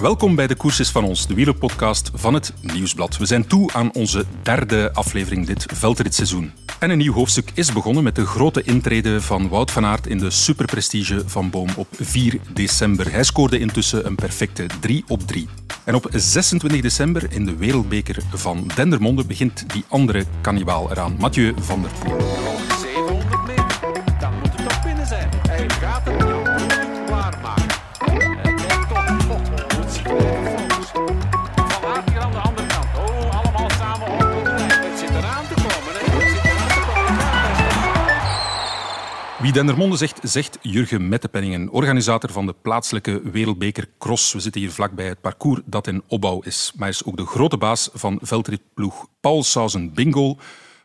Welkom bij de Koers van ons, de wielerpodcast van het Nieuwsblad. We zijn toe aan onze derde aflevering dit veldritseizoen. En een nieuw hoofdstuk is begonnen met de grote intrede van Wout van Aert in de superprestige van Boom op 4 december. Hij scoorde intussen een perfecte 3 op 3. En op 26 december in de Wereldbeker van Dendermonde begint die andere kannibaal eraan, Mathieu van der Poel. Wie Dendermonde zegt, zegt Jurgen Mettepenningen, organisator van de plaatselijke Wereldbeker Cross. We zitten hier vlakbij het parcours dat in opbouw is. Maar is ook de grote baas van veldritploeg Paul Sausen Bingo,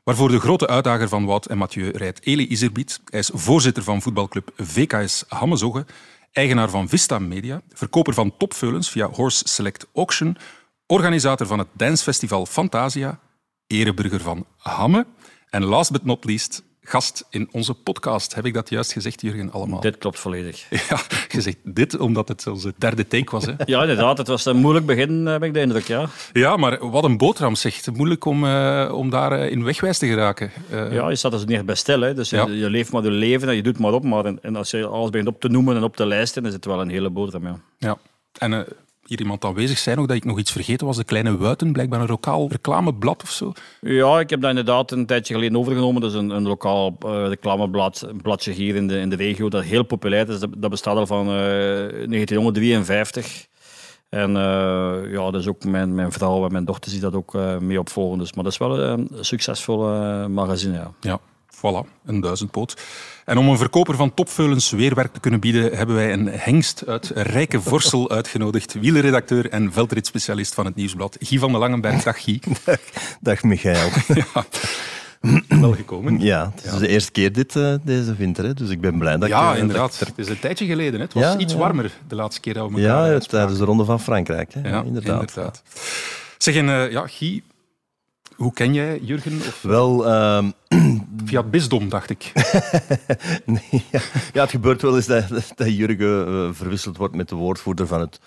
waarvoor de grote uitdager van Wout en Mathieu rijdt Eli Iserbiet. Hij is voorzitter van voetbalclub VKS Hammezogge, eigenaar van Vista Media, verkoper van topveulens via Horse Select Auction, organisator van het dancefestival Fantasia, ereburger van Hamme en last but not least gast in onze podcast. Heb ik dat juist gezegd, Jurgen, allemaal? Dit klopt volledig. Ja, je zegt dit omdat het onze derde take was. Hè? Ja, inderdaad. Het was een moeilijk begin, heb ik de indruk. Ja, Ja, maar wat een boterham zegt. Moeilijk om, eh, om daar eh, in wegwijs te geraken. Eh, ja je staat dus niet bij stil. Hè. Dus je, Ja. je leeft maar je leven en je doet maar op. Maar en, en als je alles begint op te noemen en op te lijsten, is het wel een hele boterham. Ja. ja. En eh, hier iemand aanwezig zijn ook dat ik nog iets vergeten was. De Kleine Wuiten, blijkbaar een lokaal reclameblad of zo. ja, ik heb dat inderdaad een tijdje geleden overgenomen. Dus een, een lokaal eh, reclameblad, een bladje hier in de, in de regio, dat heel populair is. Dat, dat bestaat al van eh 1953. En eh, ja, dus ook mijn, mijn vrouw en mijn dochter die dat ook mee opvolgen. Dus, maar dat is wel een succesvol magazine, ja. Ja, voilà, een duizendpoot. En om een verkoper van topveulens weerwerk te kunnen bieden, hebben wij een hengst uit rijke Vorsel uitgenodigd. Wielerredacteur en veldritspecialist van het Nieuwsblad, Guy van de Langenberg. Dag Guy. Dag Michael. Ja, wel gekomen. Ja, het is de eerste keer dit, eh, deze winter, hè, dus ik ben blij dat ik... Ja, eh, ik inderdaad. er- Het is een tijdje geleden. Hè. Het was Ja, iets ja. warmer de laatste keer dat we elkaar ja, ja, tijdens de Ronde van Frankrijk. Hè. Ja, Ja, inderdaad. inderdaad. Zeg, en, eh, ja, Guy, hoe ken jij Jurgen? Of Wel, ehm, via het bisdom, dacht ik. nee, ja, ja, het gebeurt wel eens dat, dat Jurgen eh, verwisseld wordt met de woordvoerder van het,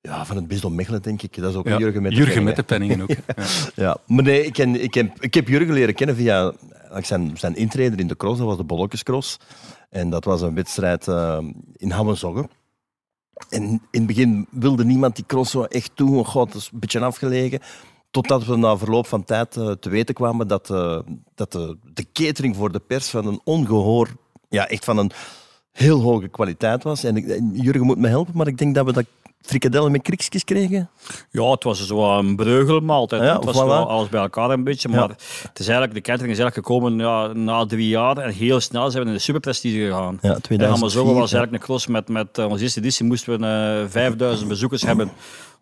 ja, van het bisdom Mechelen, denk ik. Dat is ook Ja, Jurgen met de Jurgen penningen. met de penningen ook. Ja. Ja, maar nee, ik, ken, ik, heb, ik heb Jurgen leren kennen via zijn, zijn intreder in de cross. Dat was de Bolletjescross. En dat was een wedstrijd eh, in Hammenzogge. En in het begin wilde niemand die cross zo echt doen. Oh god, dat is een beetje afgelegen. Totdat we na verloop van tijd eh, te weten kwamen dat, eh, dat de, de catering voor de pers van een ongehoor, ja, echt van een heel hoge kwaliteit was. En, ik, en Jurgen moet me helpen, maar ik denk dat we dat frikadellen met kriekjes kregen. Ja, het was zo een breugelmaaltijd. Ja, het was voilà. wel alles bij elkaar een beetje. Maar het is eigenlijk, de catering is eigenlijk gekomen ja, na drie jaar. En heel snel zijn we in de superprestige gegaan. Ja, En 2004. Amazon was eigenlijk een cross met, met eh, onze eerste editie moesten we eh 5000 bezoekers hebben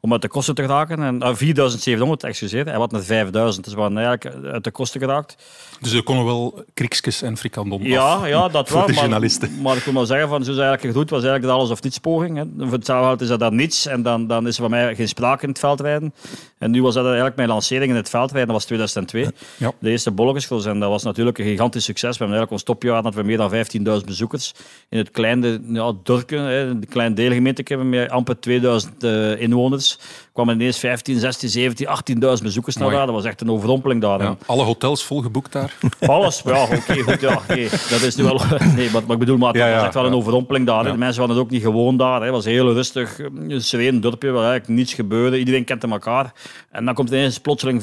om uit de kosten te geraken. En, ah, 4700, excuseer. En wat met 5000. Dus we waren eigenlijk uit de kosten geraakt. Dus er konden wel kriekjes en frikandon. Ja, ja dat Voor wel. de Maar, journalisten. maar ik wil maar zeggen, van, zoals eigenlijk gedoet was eigenlijk de alles of niets poging. Hè. Voor hetzelfde is dat dan niets en dan, dan is er van mij geen sprake in het veldrijden. En nu was dat eigenlijk mijn lancering in het veldrijden, dat was 2002. Ja. De eerste bolletjescross en dat was natuurlijk een gigantisch succes. We hebben eigenlijk ons topjaar hadden we meer dan 15.000 bezoekers. In het kleine ja, dorpje, hè, een klein deelgemeente met amper 2000 eh, inwoners. Kwamen ineens 15, 16, 17, 18.000 bezoekers naar daar. Dat was echt een overrompeling daar. Ja, alle hotels volgeboekt daar. Alles, ja, oké, goed, ja. Nee, dat is nu wel... Nee, maar, maar ik bedoel, maar het Ja, was echt wel een overrompeling daar. De mensen waren het ook niet gewoon daar. Het was heel rustig, een sereen dorpje, waar eigenlijk niets gebeurde. Iedereen kende elkaar. En dan komt ineens plotseling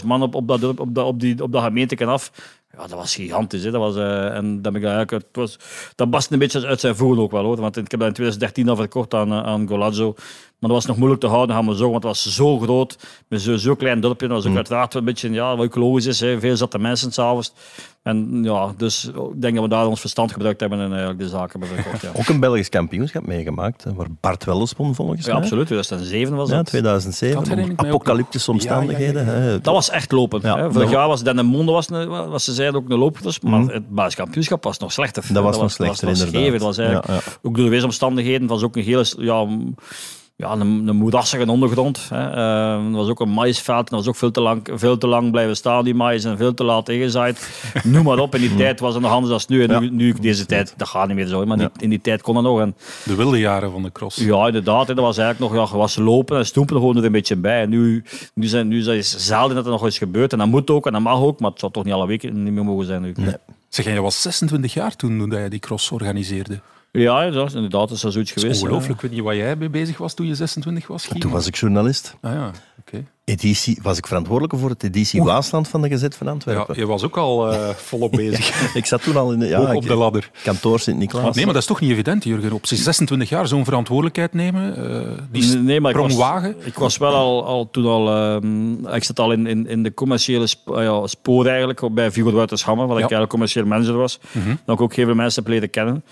15.000 man op, op, dat, dorp, op, dat, op, die, op dat gemeente af. Ja, dat was gigantisch. Hè. Dat, was, eh, en dat, ik het was, dat een beetje uit zijn voegen ook wel. Hoor. Want ik heb dat in 2013 al verkocht aan, eh, aan Golazzo. Maar dat was nog moeilijk te houden, gaan we zo, want het was zo groot. Met zo'n zo klein dorpje. Dat was ook uiteraard een beetje, ja, wat ook logisch is. Hè. Veel zatte mensen s'avonds. En ja, dus ik denk dat we daar ons verstand gebruikt hebben en eigenlijk de zaken hebben verkocht. Ja. Ook een Belgisch kampioenschap meegemaakt, hè, waar Bart Welles won volgens Ja, mij. absoluut. 2007 was Ja, dat. 2007. Dat herinner ik mij ook Apocalyptische. Ja, ja, ja, omstandigheden. ja. hè. Dat was echt lopen. Ja, hè. Vorig dat- jaar was Dennemonde was, een- was ze zeiden ook een loopcross, maar het basiskampioenschap was nog slechter. Dat was nog slechter, was inderdaad. gegeven. Het was eigenlijk Ja, ja. ook door de weersomstandigheden. Het was ook een hele ja, ja, een, een moerassige ondergrond. Hè. Eh, er was ook een maïsveld. Dat was ook veel te, lang, veel te lang blijven staan, die maïs. En veel te laat ingezaaid. Noem maar op. In die tijd was het nog anders dan nu. En nu, nu, deze tijd, dat gaat niet meer zo. Maar die- in die tijd kon dat nog. En, De wilde jaren van de cross. ja, inderdaad. hè, Dat was eigenlijk nog ja, was lopen en stoempen gewoon er een beetje bij. En nu, nu, zijn, nu is het zelden dat er nog iets gebeurt. En dat moet ook en dat mag ook. Maar het zou toch niet alle weken niet meer mogen zijn. Nu. Zeg, jij was 26 jaar toen, toen je die cross organiseerde. Ja, dat is inderdaad. Dat is zoiets geweest. ongelooflijk. Ik weet niet waar jij mee bezig was toen je 26 was. Toen was ik journalist. Ah ja, oké. Editie, was ik verantwoordelijk voor het editie Waasland van de Gazet van Ja, Antwerpen. je was ook al eh, volop bezig. Ik zat toen al in de, ja, op ik- de ladder. kantoor Sint-Niklaas. Nee, maar dat is toch niet evident, Jurgen. Op zijn 26 jaar zo'n verantwoordelijkheid nemen. eh, die Nee, maar ik sprong was, wagen. ik was wel al, al toen al... ehm, ik zat al in, in, in de commerciële sp ja, spoor eigenlijk, bij Viggo Wuitershammer, waar ik Ja. eigenlijk commercieel manager was. Dat ik ook heel veel mensen heb leren kennen.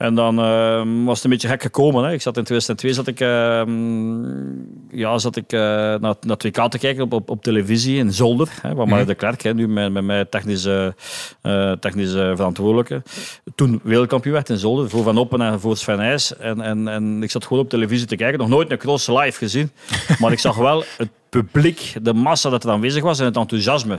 En dan ehm, was het een beetje gek gekomen. Hè. Ik zat in 2002 zat ik, ehm, ja, zat ik eh, naar, naar het WK te kijken op, op, op televisie in Zolder. Hè, waar Mario de Klerk, hè, nu met, met mij technische, eh technische verantwoordelijke, toen wereldkampioen werd in Zolder. Voor Van Oppen en voor Sven Nys. En, en, en ik zat gewoon op televisie te kijken. Nog nooit een cross live gezien. Maar ik zag wel het publiek, de massa dat er aanwezig was en het enthousiasme.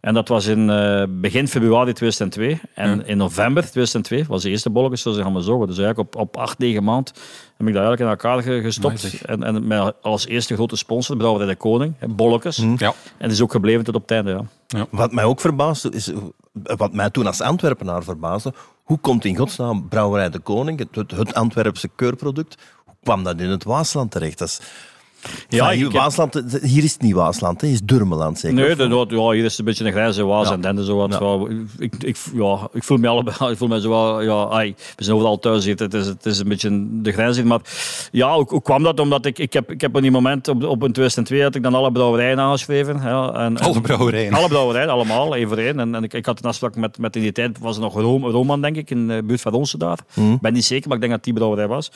En dat was in eh, begin februari 2002. En in november 2002 was de eerste bolletjes, zoals ze gaan maar zorgen. Dus eigenlijk op, op acht, negen maand heb ik dat eigenlijk in elkaar ge- gestopt. En, en met als eerste grote sponsor, de Brouwerij de Koning, hè, bolletjes. Ja. En het is ook gebleven tot op het einde, ja. Wat mij ook verbaasde, is, wat mij toen als Antwerpenaar verbaasde, hoe komt in godsnaam Brouwerij de Koning, het, het, het Antwerpse keurproduct, hoe kwam dat in het Waasland terecht? Dat is, Ja, hier, heb- Waasland, hier is het niet Waasland, hè, is Durmeland zeker. Nee, de, noord- ja, hier is het een beetje een grijze waas Ja. en dende zo wat. Ja. Ik, ik, ja, ik voel me allebei, ik voel me zo wel, ja, ai, we zijn overal thuis hier. Het is, het is een beetje de grens hier. Maar ja, hoe, hoe kwam dat? Omdat ik, ik heb, ik heb op die moment, op, op een 2002 had ik dan alle brouwerijen aangeschreven. Ja, en, Alle brouwerijen. Alle brouwerijen, allemaal, één voor één. En, en ik, ik had een afspraak met, met in die tijd, was er nog Rome, Roman, denk ik, in de buurt van Ronsen daar. Ik ben niet zeker, maar ik denk dat die brouwerij was.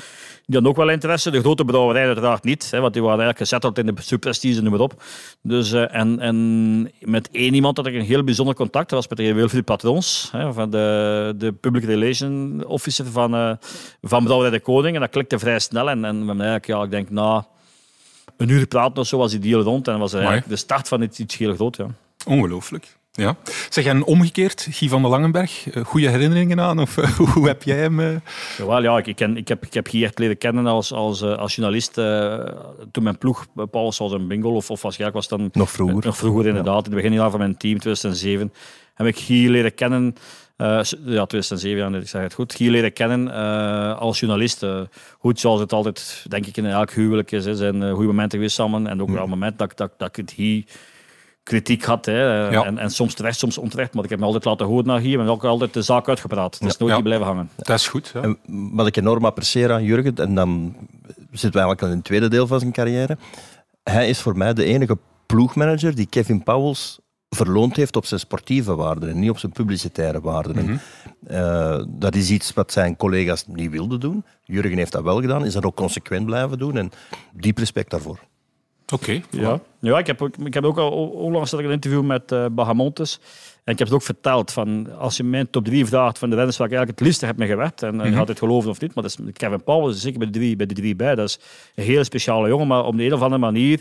Die had ook wel interesse. De grote brouwerijen uiteraard niet, hè, want die waren eigenlijk gezetteld in de Superprestige, noem maar op. Dus, eh, en, en met één iemand had ik een heel bijzonder contact. Dat was met de heer Wilfried Patrons, hè, van de, de Public Relation Officer van, eh van Brouwerij de Koning. En dat klikte vrij snel. En, en eigenlijk, ja, ik denk, na een uur praten of zo was die deal rond. En dat was eigenlijk de start van iets, iets heel groot, ja. Ongelooflijk. Ja. Zeg, en omgekeerd, Guy van de Langenberg, eh, goede herinneringen aan? Of eh, hoe heb jij hem... Jawel, ja, ik, ik, ken, ik, heb, ik heb Guy echt leren kennen als, als, als journalist. eh, toen mijn ploeg, eh, Paul was een bingo, of, of waarschijnlijk was het dan... Nog vroeger. Nog vroeger, inderdaad. In het beginjaar van mijn team, 2007, heb ik Guy leren kennen. eh, ja, 2007, ja, ik zeg het goed. Guy leren kennen eh, als journalist. eh, goed, zoals het altijd, denk ik, in elk huwelijk is. Er zijn goede momenten geweest samen. En ook wel momenten dat, ik- dat, dat ik het Guy kritiek had. Hè, Ja. en, en soms terecht, soms onterecht. Maar ik heb me altijd laten horen naar Guy. En ook altijd de zaak uitgepraat. Het is nooit blijven hangen. Dat is goed. Ja. En wat ik enorm apprecieer aan Jurgen, en dan zitten we eigenlijk al in het tweede deel van zijn carrière, hij is voor mij de enige ploegmanager die Kevin Powels verloond heeft op zijn sportieve waarden en niet op zijn publicitaire waarden. En, eh, dat is iets wat zijn collega's niet wilden doen. Jurgen heeft dat wel gedaan, is dat ook consequent blijven doen en diep respect daarvoor. Oké. Ja, ja ik, heb ook, ik heb ook al onlangs had ik een interview met eh Bahamontes. En ik heb het ook verteld van als je mijn top 3 vraagt van de renners waar ik eigenlijk het liefste heb mee gewerkt. En, en je gaat het geloven of niet, maar dat is Kevin Powell is zeker bij de, drie, bij de drie bij. Dat is een hele speciale jongen, maar op de een of andere manier.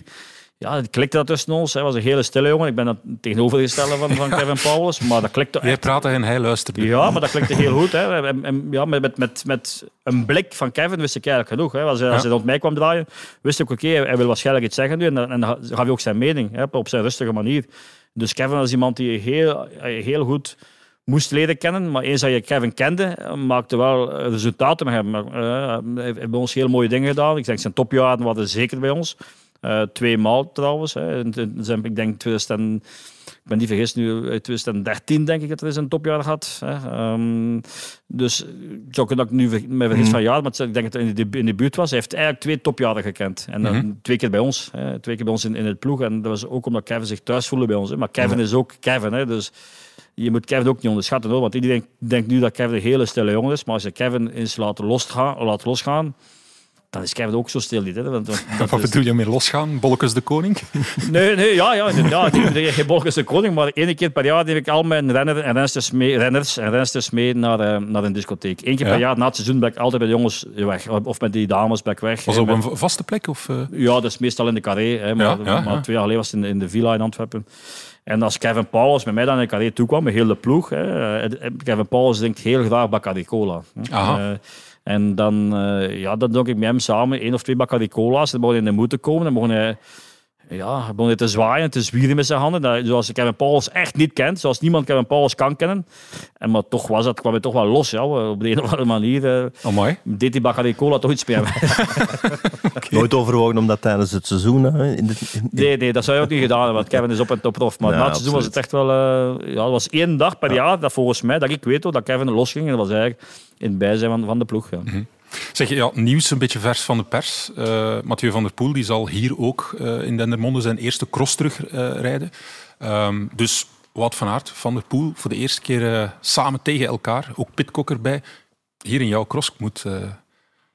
Ja, het klikte dat tussen ons. Hij was een hele stille jongen. Ik ben het tegenovergestelde van, van Kevin Powers, maar dat klikte Jij praatte en hij luisterde. Ja, maar dat klikte heel goed. Hè. En, en, ja, met, met, met, een blik van Kevin wist ik eigenlijk genoeg. Hè. Als, hij, als hij rond mij kwam draaien, wist ik, oké, hij wil waarschijnlijk iets zeggen nu. En, dan- en dan gaf hij ook zijn mening, hè, op zijn rustige manier. Dus Kevin was iemand die heel, heel goed moest leren kennen. Maar eens dat je Kevin kende, maakte wel resultaten met hem. Eh, hij heeft bij ons heel mooie dingen gedaan. Ik denk, zijn topjaren waren zeker bij ons. Eh twee maal trouwens. Hè. In- in zijn- Ik denk 2000 en- ik ben niet vergist nu, uit 2013 denk ik dat er eens een topjaar had. Hè. Ehm, dus ik zou kunnen dat ik nu ver- me vergis van jaar, maar ik denk dat het in de, in de buurt was. Hij heeft eigenlijk twee topjaren gekend. En dan twee keer bij ons. Hè. Twee keer bij ons in, in het ploeg. En dat was ook omdat Kevin zich thuis voelde bij ons. Hè. Maar Kevin is ook Kevin. Hè. Dus je moet Kevin ook niet onderschatten. Hoor. Want iedereen denkt nu dat Kevin een hele stille jongen is. Maar als je Kevin eens laat losgaan, laat losgaan dan is Kevin ook zo stil niet. Hè? Want, want dat Wat is- bedoel je met losgaan? Bollekes de koning? Nee, nee, ja, ja, inderdaad. Ik ben geen Bolkes de koning, maar één keer per jaar neem ik al mijn renner en rensters mee, renners en rensters mee naar, eh, naar een discotheek. Eén keer Ja. per jaar na het seizoen ben ik altijd met de jongens weg. Of met die dames ben ik weg. Was Eh, dat op met- een vaste plek? Of, eh? Ja, dat is meestal in de carré. Hè, maar, Ja, ja, maar twee jaar geleden was het in de, in de villa in Antwerpen. En als Kevin Paulus met mij dan in de carré toekwam, met heel de ploeg. Hè, eh, Kevin Paulus drinkt heel graag Bacardi Cola. hè. Aha. Eh, en dan, eh, ja, dan dronk ik met hem samen één of twee Bacardi Cola's. Dan hij in de moed te komen. Dan hij, ja, hij begon hij te zwaaien, te zwieren met zijn handen. Dat, zoals Kevin Paulus echt niet kent. Zoals niemand Kevin Paulus kan kennen. En, maar toch was dat, kwam hij toch wel los. Ja, op de een of andere manier eh, Amai. deed die Bacardi Cola toch iets meer. Nooit overwogen om dat tijdens het seizoen. Hè, in de, in- Nee, nee, dat zou je ook niet gedaan hebben, want Kevin is op en top prof. Maar Ja, na het seizoen was het echt wel... eh, ja, het was één dag per jaar dat volgens mij, dat ik weet hoor, dat Kevin losging. En dat was eigenlijk in het bijzijn van, van de ploeg. Ja. Zeg je, ja, nieuws een beetje vers van de pers. Eh Mathieu van der Poel die zal hier ook eh, in Dendermonde zijn eerste cross terugrijden. Ehm dus Wout van Aert, Van der Poel, voor de eerste keer eh, samen tegen elkaar. Ook Pitcock erbij. Hier in jouw cross. Moet, eh,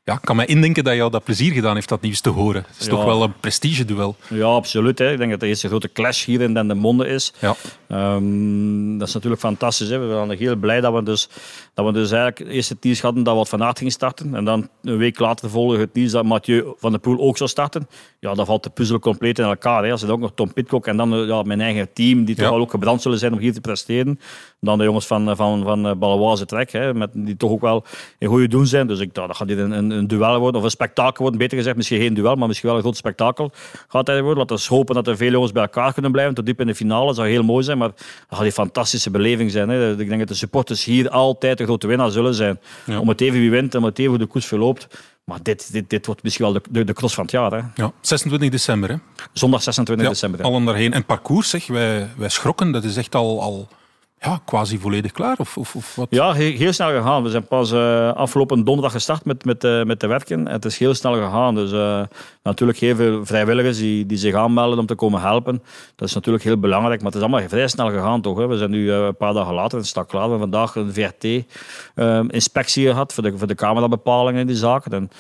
ja, ik kan mij indenken dat jou dat plezier gedaan heeft, dat nieuws te horen. Het is Ja. toch wel een prestige-duel. Ja, absoluut. Hè. Ik denk dat de eerste grote clash hier in Dendermonde is. Ja. Ehm, dat is natuurlijk fantastisch. Hè. We waren heel blij dat we dus, dat we dus eigenlijk het eerste nieuws hadden dat Wout van Aert ging starten. En dan een week later volgde het nieuws dat Mathieu van der Poel ook zou starten. Ja, dan valt de puzzel compleet in elkaar. Hè. Als het ook nog Tom Pitcock en dan ja, mijn eigen team, die toch wel ook gebrand zullen zijn om hier te presteren. Dan de jongens van, van, van eh, Baloise Trek, hè, met, die toch ook wel in goede doen zijn. Dus ik, ja, dat gaat hier een, een, een duel worden, of een spektakel worden, beter gezegd. Misschien geen duel, maar misschien wel een groot spektakel gaat hij worden. Laten we hopen dat er veel jongens bij elkaar kunnen blijven tot diep in de finale. Zou heel mooi zijn, maar dat gaat een fantastische beleving zijn. Hè. Ik denk dat de supporters hier altijd de grote winnaar zullen zijn. Ja. Om het even wie wint, om het even hoe de koers verloopt. Maar dit, dit, dit wordt misschien wel de, de, de cross van het jaar. Hè. Ja, 26 december. Hè? Zondag 26 Ja, december. hè. allen daarheen. En parcours, zeg, wij, wij schrokken. Dat is echt al, al ja, quasi volledig klaar. Of, of, of wat? Ja, he- heel snel gegaan. We zijn pas eh, afgelopen donderdag gestart met, met, eh, met te werken. En het is heel snel gegaan. Dus eh, natuurlijk heel veel vrijwilligers die, die zich aanmelden om te komen helpen. Dat is natuurlijk heel belangrijk. Maar het is allemaal vrij snel gegaan toch. Hè. We zijn nu een paar dagen later, het staat klaar. We hebben vandaag een VRT-inspectie eh, gehad voor de, voor de camerabepalingen in die zaken. En,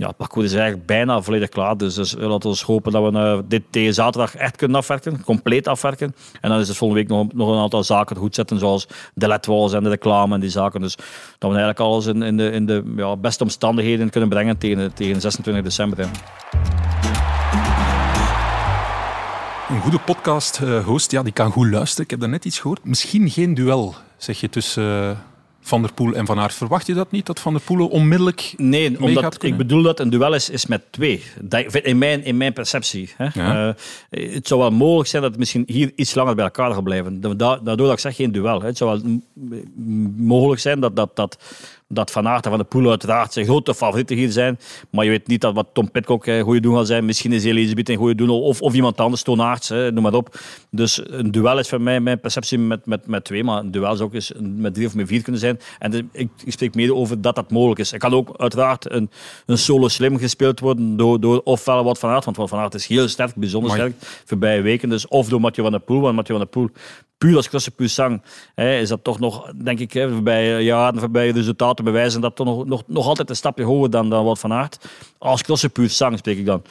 ja, het parcours is eigenlijk bijna volledig klaar. Dus, dus laten we hopen dat we eh, dit tegen zaterdag echt kunnen afwerken. Compleet afwerken. En dan is het volgende week nog, nog een aantal zaken goed zetten. Zoals de ledwalls en de reclame en die zaken. Dus dat we eigenlijk alles in, in de, in de ja, beste omstandigheden kunnen brengen tegen, tegen 26 december. Een goede podcast-host, ja, die kan goed luisteren. Ik heb daarnet iets gehoord. Misschien geen duel, zeg je, tussen eh, Van der Poel en Van Aert. Verwacht je dat niet, dat Van der Poel onmiddellijk Nee, omdat ik bedoel dat een duel is, is met twee. In mijn, in mijn perceptie. Hè. Ja. Eh, het zou wel mogelijk zijn dat het misschien hier iets langer bij elkaar gaat blijven. Da- da- Daardoor dat ik zeg geen duel. Hè. Het zou wel mogelijk zijn dat, dat, dat, dat Van Aert en Van de Poel uiteraard zijn grote favorieten hier zijn. Maar je weet niet dat wat Tom Pitcock een goede doen gaat zijn. Misschien is Elisabeth een goede doen of, of iemand anders, Toon Aerts, hè, noem maar op. Dus een duel is voor mij mijn perceptie met, met, met twee. Maar een duel zou ook eens met drie of met vier kunnen zijn. En de- ik, ik spreek mede over dat dat mogelijk is. Er kan ook uiteraard een, een solo slim gespeeld worden door, door ofwel wat Van Aert. Want van Aert is heel sterk, bijzonder sterk, voorbije weken. Dus of door Mathieu van der Poel. Want Mathieu van der Poel, puur als klasse puur zang, hè, is dat toch nog, denk ik, hè, voorbij jaren, voorbij resultaten bewijzen dat toch nog, nog, nog altijd een stapje hoger dan, dan Wout van Aert. Als klasse puur zang spreek ik dan.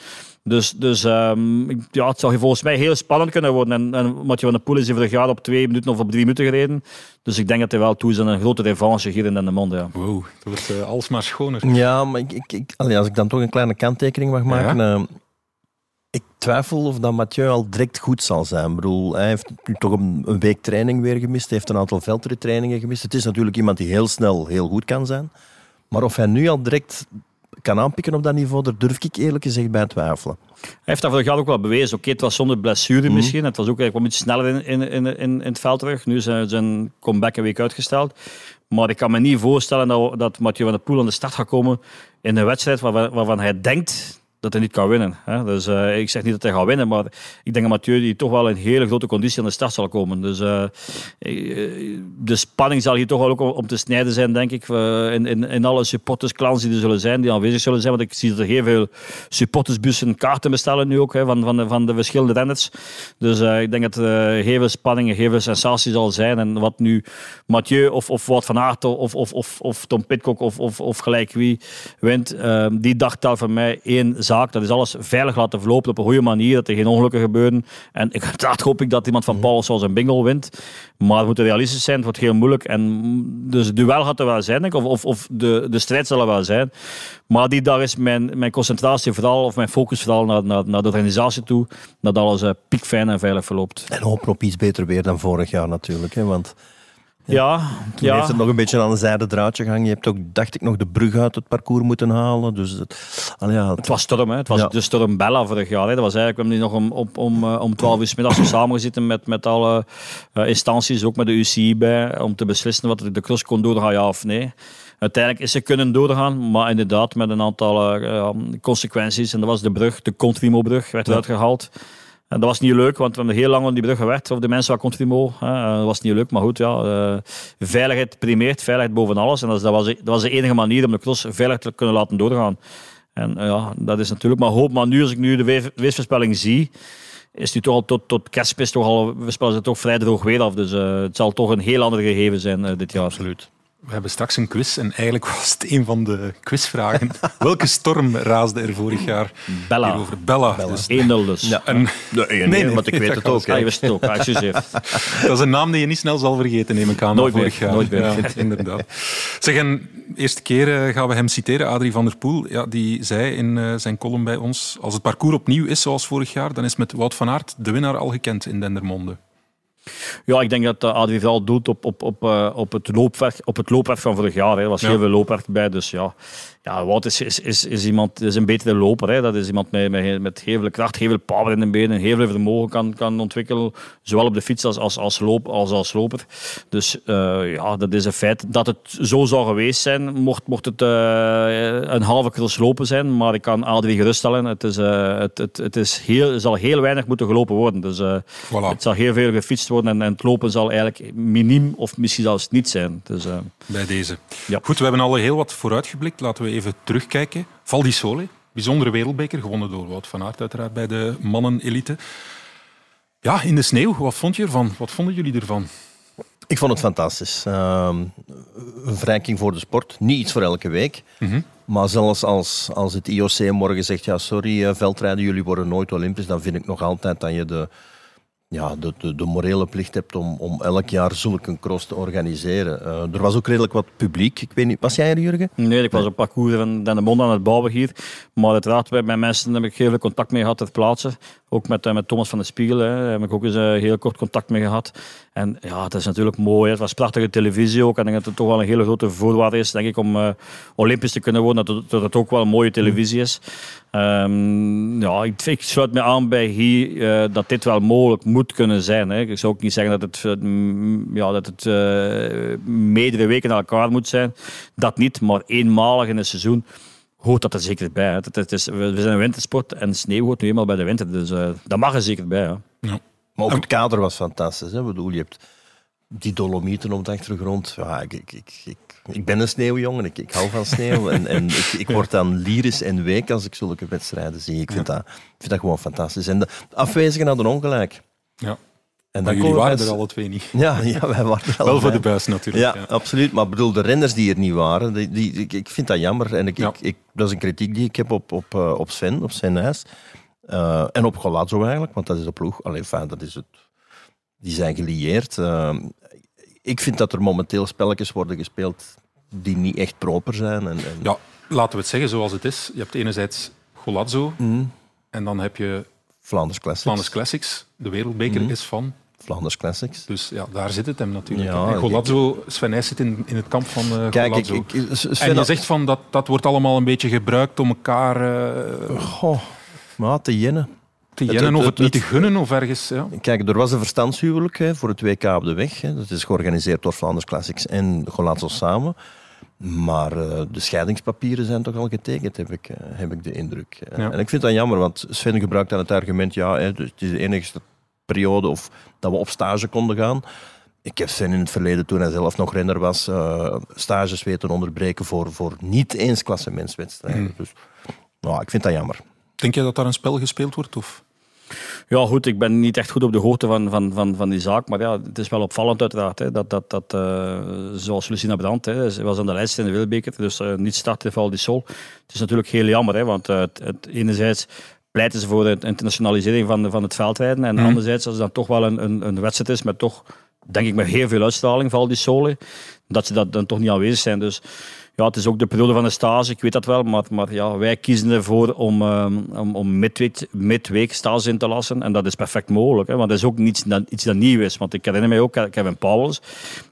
Dus, dus ehm, ik- ja, het zou volgens mij heel spannend kunnen worden. En, en Mathieu van der Poel is hier vorig jaar op twee minuten of op drie minuten gereden. Dus ik denk dat hij wel toe is aan een grote revanche hier in de mond. Ja. Wow, dat wordt eh, alsmaar schoner. Ja, maar ik, ik, ik, allee, als ik dan toch een kleine kanttekening mag maken. eh, ik twijfel of dat Mathieu al direct goed zal zijn. Ik bedoel, hij heeft nu toch een, een week training weer gemist. Hij heeft een aantal veldrittrainingen gemist. Het is natuurlijk iemand die heel snel heel goed kan zijn. Maar of hij nu al direct kan aanpikken op dat niveau, daar durf ik eerlijk gezegd bij twijfelen. Hij heeft dat vorig jaar ook wel bewezen. Oké, het was zonder blessure misschien. Het was ook, kwam iets sneller in, in, in, in, het veld terug. Nu zijn, zijn comeback een week uitgesteld. Maar ik kan me niet voorstellen dat, dat Mathieu van der Poel aan de start gaat komen in een wedstrijd waarvan, waarvan hij denkt dat hij niet kan winnen. Hè. Dus eh, ik zeg niet dat hij gaat winnen, maar ik denk dat Mathieu die toch wel in hele grote conditie aan de start zal komen. Dus eh, eh, de spanning zal hier toch wel ook om te snijden zijn, denk ik, in, in, in alle supportersclans die er zullen zijn, die aanwezig zullen zijn. Want ik zie dat er heel veel supportersbussen kaarten bestellen nu ook, hè, van, van, de, van de verschillende renners. Dus ik denk dat er heel veel spanning heel veel sensatie zal zijn. En wat nu Mathieu of, of van Aert of, of, of, Tom Pitcock of, of, of gelijk wie wint, die dag telt voor mij één zaak. Dat is alles veilig laten verlopen op een goede manier, dat er geen ongelukken gebeuren. En ik, uiteraard hoop ik dat iemand van Paul zoals een bingo wint. Maar we moeten realistisch zijn, het wordt heel moeilijk. En dus het duel gaat er wel zijn, denk ik, of, of, of de, de strijd zal er wel zijn. Maar die dag is mijn, mijn concentratie vooral, of mijn focus vooral naar, naar, naar de organisatie toe, dat alles eh, piekfijn en veilig verloopt. En hopen op iets beter weer dan vorig jaar natuurlijk. Hè, want Ja, toen ja. heeft het nog een beetje aan een zijde draadje gehangen. Je hebt ook, dacht ik, nog de brug uit het parcours moeten halen. Dus het, ja, Het was storm, hè. het was Ja. de storm Bella vorig jaar. Hè. Dat was eigenlijk, we hebben die nog om, om, om, eh, om 12 uur 's middags samengezeten met, met alle eh, instanties, ook met de UCI bij, om te beslissen wat de cross kon doorgaan, ja of nee. Uiteindelijk is ze kunnen doorgaan, maar inderdaad met een aantal eh, ja, consequenties. En dat was de brug, de Contrimo-brug, werd eruit gehaald. Dat was niet leuk, want we hebben heel lang aan die brug gewerkt, of de mensen van Contrimo. Dat was niet leuk, maar goed, ja. eh, veiligheid primeert, veiligheid boven alles. En dat, was, dat was de enige manier om de cross veilig te kunnen laten doorgaan. En eh, ja, dat is natuurlijk maar hoop. Maar nu, als ik nu de we- weersvoorspelling zie, is nu toch al tot, tot kerstmis toch al, we spelen ze toch vrij droog weer af. Dus eh, het zal toch een heel ander gegeven zijn dit jaar. Absoluut. We hebben straks een quiz en eigenlijk was het een van de quizvragen. Welke storm raasde er vorig jaar Bella. hierover? Bella. Dus 1-0 dus. Ja. een, Nee, nee, nee, want ik weet dat het ook. Ook. Ah, excuseer. dat is een naam die je niet snel zal vergeten, neem ik aan. Nooit meer, vorig jaar. nooit meer. Ja, inderdaad. Zeg, en eerste keer eh, gaan we hem citeren, Adrie van der Poel. Ja, die zei in eh, zijn column bij ons, als het parcours opnieuw is zoals vorig jaar, dan is met Wout van Aert de winnaar al gekend in Dendermonde. Ja, ik denk dat uh, Adrie vooral doet op, op, op, eh, op, het loopwerk, op het loopwerk van vorig jaar. Hè. Er was Ja. heel veel loopwerk bij. Dus ja, ja Wout is, is, is, is iemand, is een betere loper. Hè. Dat is iemand met, met, met heel veel kracht, heel veel power in de benen, heel veel vermogen kan, kan ontwikkelen. Zowel op de fiets als als, als, loop, als, als loper. Dus eh, ja, dat is een feit. Dat het zo zou geweest zijn, mocht, mocht het eh, een halve cross lopen zijn. Maar ik kan Adrie geruststellen, het, is, eh, het, het, het is heel, zal heel weinig moeten gelopen worden. Dus Voilà. het zal heel veel gefietst worden en, en het lopen zal eigenlijk miniem of misschien zelfs niet zijn. Dus, bij deze. Ja. Goed, we hebben al heel wat vooruitgeblikt. Laten we even terugkijken. Val di Sole, bijzondere wereldbeker, gewonnen door Wout van Aert uiteraard bij de mannen-elite. Ja, in de sneeuw, wat vond je ervan? Wat vonden jullie ervan? Ik vond het fantastisch. Ehm, een verrijking voor de sport. Niet iets voor elke week. Maar zelfs als, als het IOC morgen zegt, ja sorry eh, veldrijden, jullie worden nooit Olympisch, dan vind ik nog altijd dat je de, ja, de, de, de morele plicht hebt om, om elk jaar zulke een cross te organiseren. Eh, er was ook redelijk wat publiek. Ik weet niet, was jij er Jurgen? nee, ik was op parcours van Den de Mond aan het bouwen hier. Maar uiteraard, met mijn mensen heb ik heel veel contact mee gehad ter plaatse. Ook met, eh, met Thomas van de Spiegel hè, daar heb ik ook eens eh, heel kort contact mee gehad. En ja, het is natuurlijk mooi. hè. Het was prachtige televisie ook. En ik denk dat het toch wel een hele grote voorwaarde is, denk ik, om Olympisch te kunnen worden. Dat dat het ook wel een mooie televisie is. Ehm, ja, ik, ik sluit me aan bij hier eh, dat dit wel mogelijk moet kunnen zijn. Hè. Ik zou ook niet zeggen dat het, eh, mm, ja, dat het eh, meerdere weken naar elkaar moet zijn. Dat niet, maar eenmalig in een seizoen hoort dat er zeker bij. Hè. Het, het is, we we zijn een wintersport en sneeuw hoort nu eenmaal bij de winter. Dus eh, dat mag er zeker bij. Hè. Maar ook het kader was fantastisch. Hè? Ik bedoel, je hebt die dolomieten op de achtergrond. Ja, ik, ik, ik, ik, ben een sneeuwjongen, ik, ik hou van sneeuw. en en ik, ik word dan lyrisch en week als ik zulke wedstrijden zie. Ik vind, dat, ik vind dat gewoon fantastisch. En de afwezigen hadden ongelijk. Ja. En Maar dan jullie waren er alle twee niet. Ja, ja, wij waren er Wel voor de buis natuurlijk. Ja, absoluut. Maar bedoel, de renners die er niet waren, die, die, ik, ik vind dat jammer. En ik, Ja. ik, ik, dat is een kritiek die ik heb op, op, eh, op Sven, op Sven Nys. Eh, en op Golazzo eigenlijk, want dat is de ploeg. Alleen, fijn, dat is het. Die zijn gelieerd. Eh, ik vind dat er momenteel spelletjes worden gespeeld die niet echt proper zijn. En, en, Ja, laten we het zeggen zoals het is. Je hebt enerzijds Golazzo en dan heb je Flanders Classics. Flanders Classics. De wereldbeker is van. Flanders Classics. Dus ja, daar zit het hem natuurlijk. Ja, en Golazzo, Sven zit in, in het kamp van eh Kijk, ik, ik, Sven, en je zegt van dat, dat wordt allemaal een beetje gebruikt om elkaar eh, Goh, maar te jennen. Te Het- jennen of het- het niet te gunnen of ergens. Ja. Kijk, er was een verstandshuwelijk hè, voor het WK op de weg. Hè. Dat is georganiseerd door Flanders Classics en Golazzo samen. Maar uh, de scheidingspapieren zijn toch al getekend, heb ik, uh, heb ik de indruk. Ja. En ik vind dat jammer, want Sven gebruikt dan het argument, ja, hè, dus het is de enige periode of, dat we op stage konden gaan. Ik heb Sven in het verleden, toen hij zelf nog renner was, uh, stages weten onderbreken voor, voor niet eens klassementswedstrijden. Mm. Dus nou, ik vind dat jammer. Denk jij dat daar een spel gespeeld wordt? Of? Ja, goed, ik ben niet echt goed op de hoogte van, van, van, van die zaak. Maar ja, het is wel opvallend uiteraard. Hè, dat, dat, dat uh, zoals Lucina Brandt, hè, ze was aan de lijst in de Wilbeker. Dus uh, niet starten Val di Sol. Het is natuurlijk heel jammer, hè, want uh, het, het, enerzijds pleiten ze voor de internationalisering van, van het veldrijden. En Mhm. anderzijds, als het dan toch wel een, een, een wedstrijd is met toch, denk ik, met heel veel uitstraling, Val di Sole, dat ze dat dan toch niet aanwezig zijn. Dus ja, het is ook de periode van de stage, ik weet dat wel, maar, maar ja, wij kiezen ervoor om, um, om, midweek, midweek stage in te lassen. En dat is perfect mogelijk, hè, want dat is ook niets iets dat nieuw is. Want ik herinner mij ook Kevin Powels,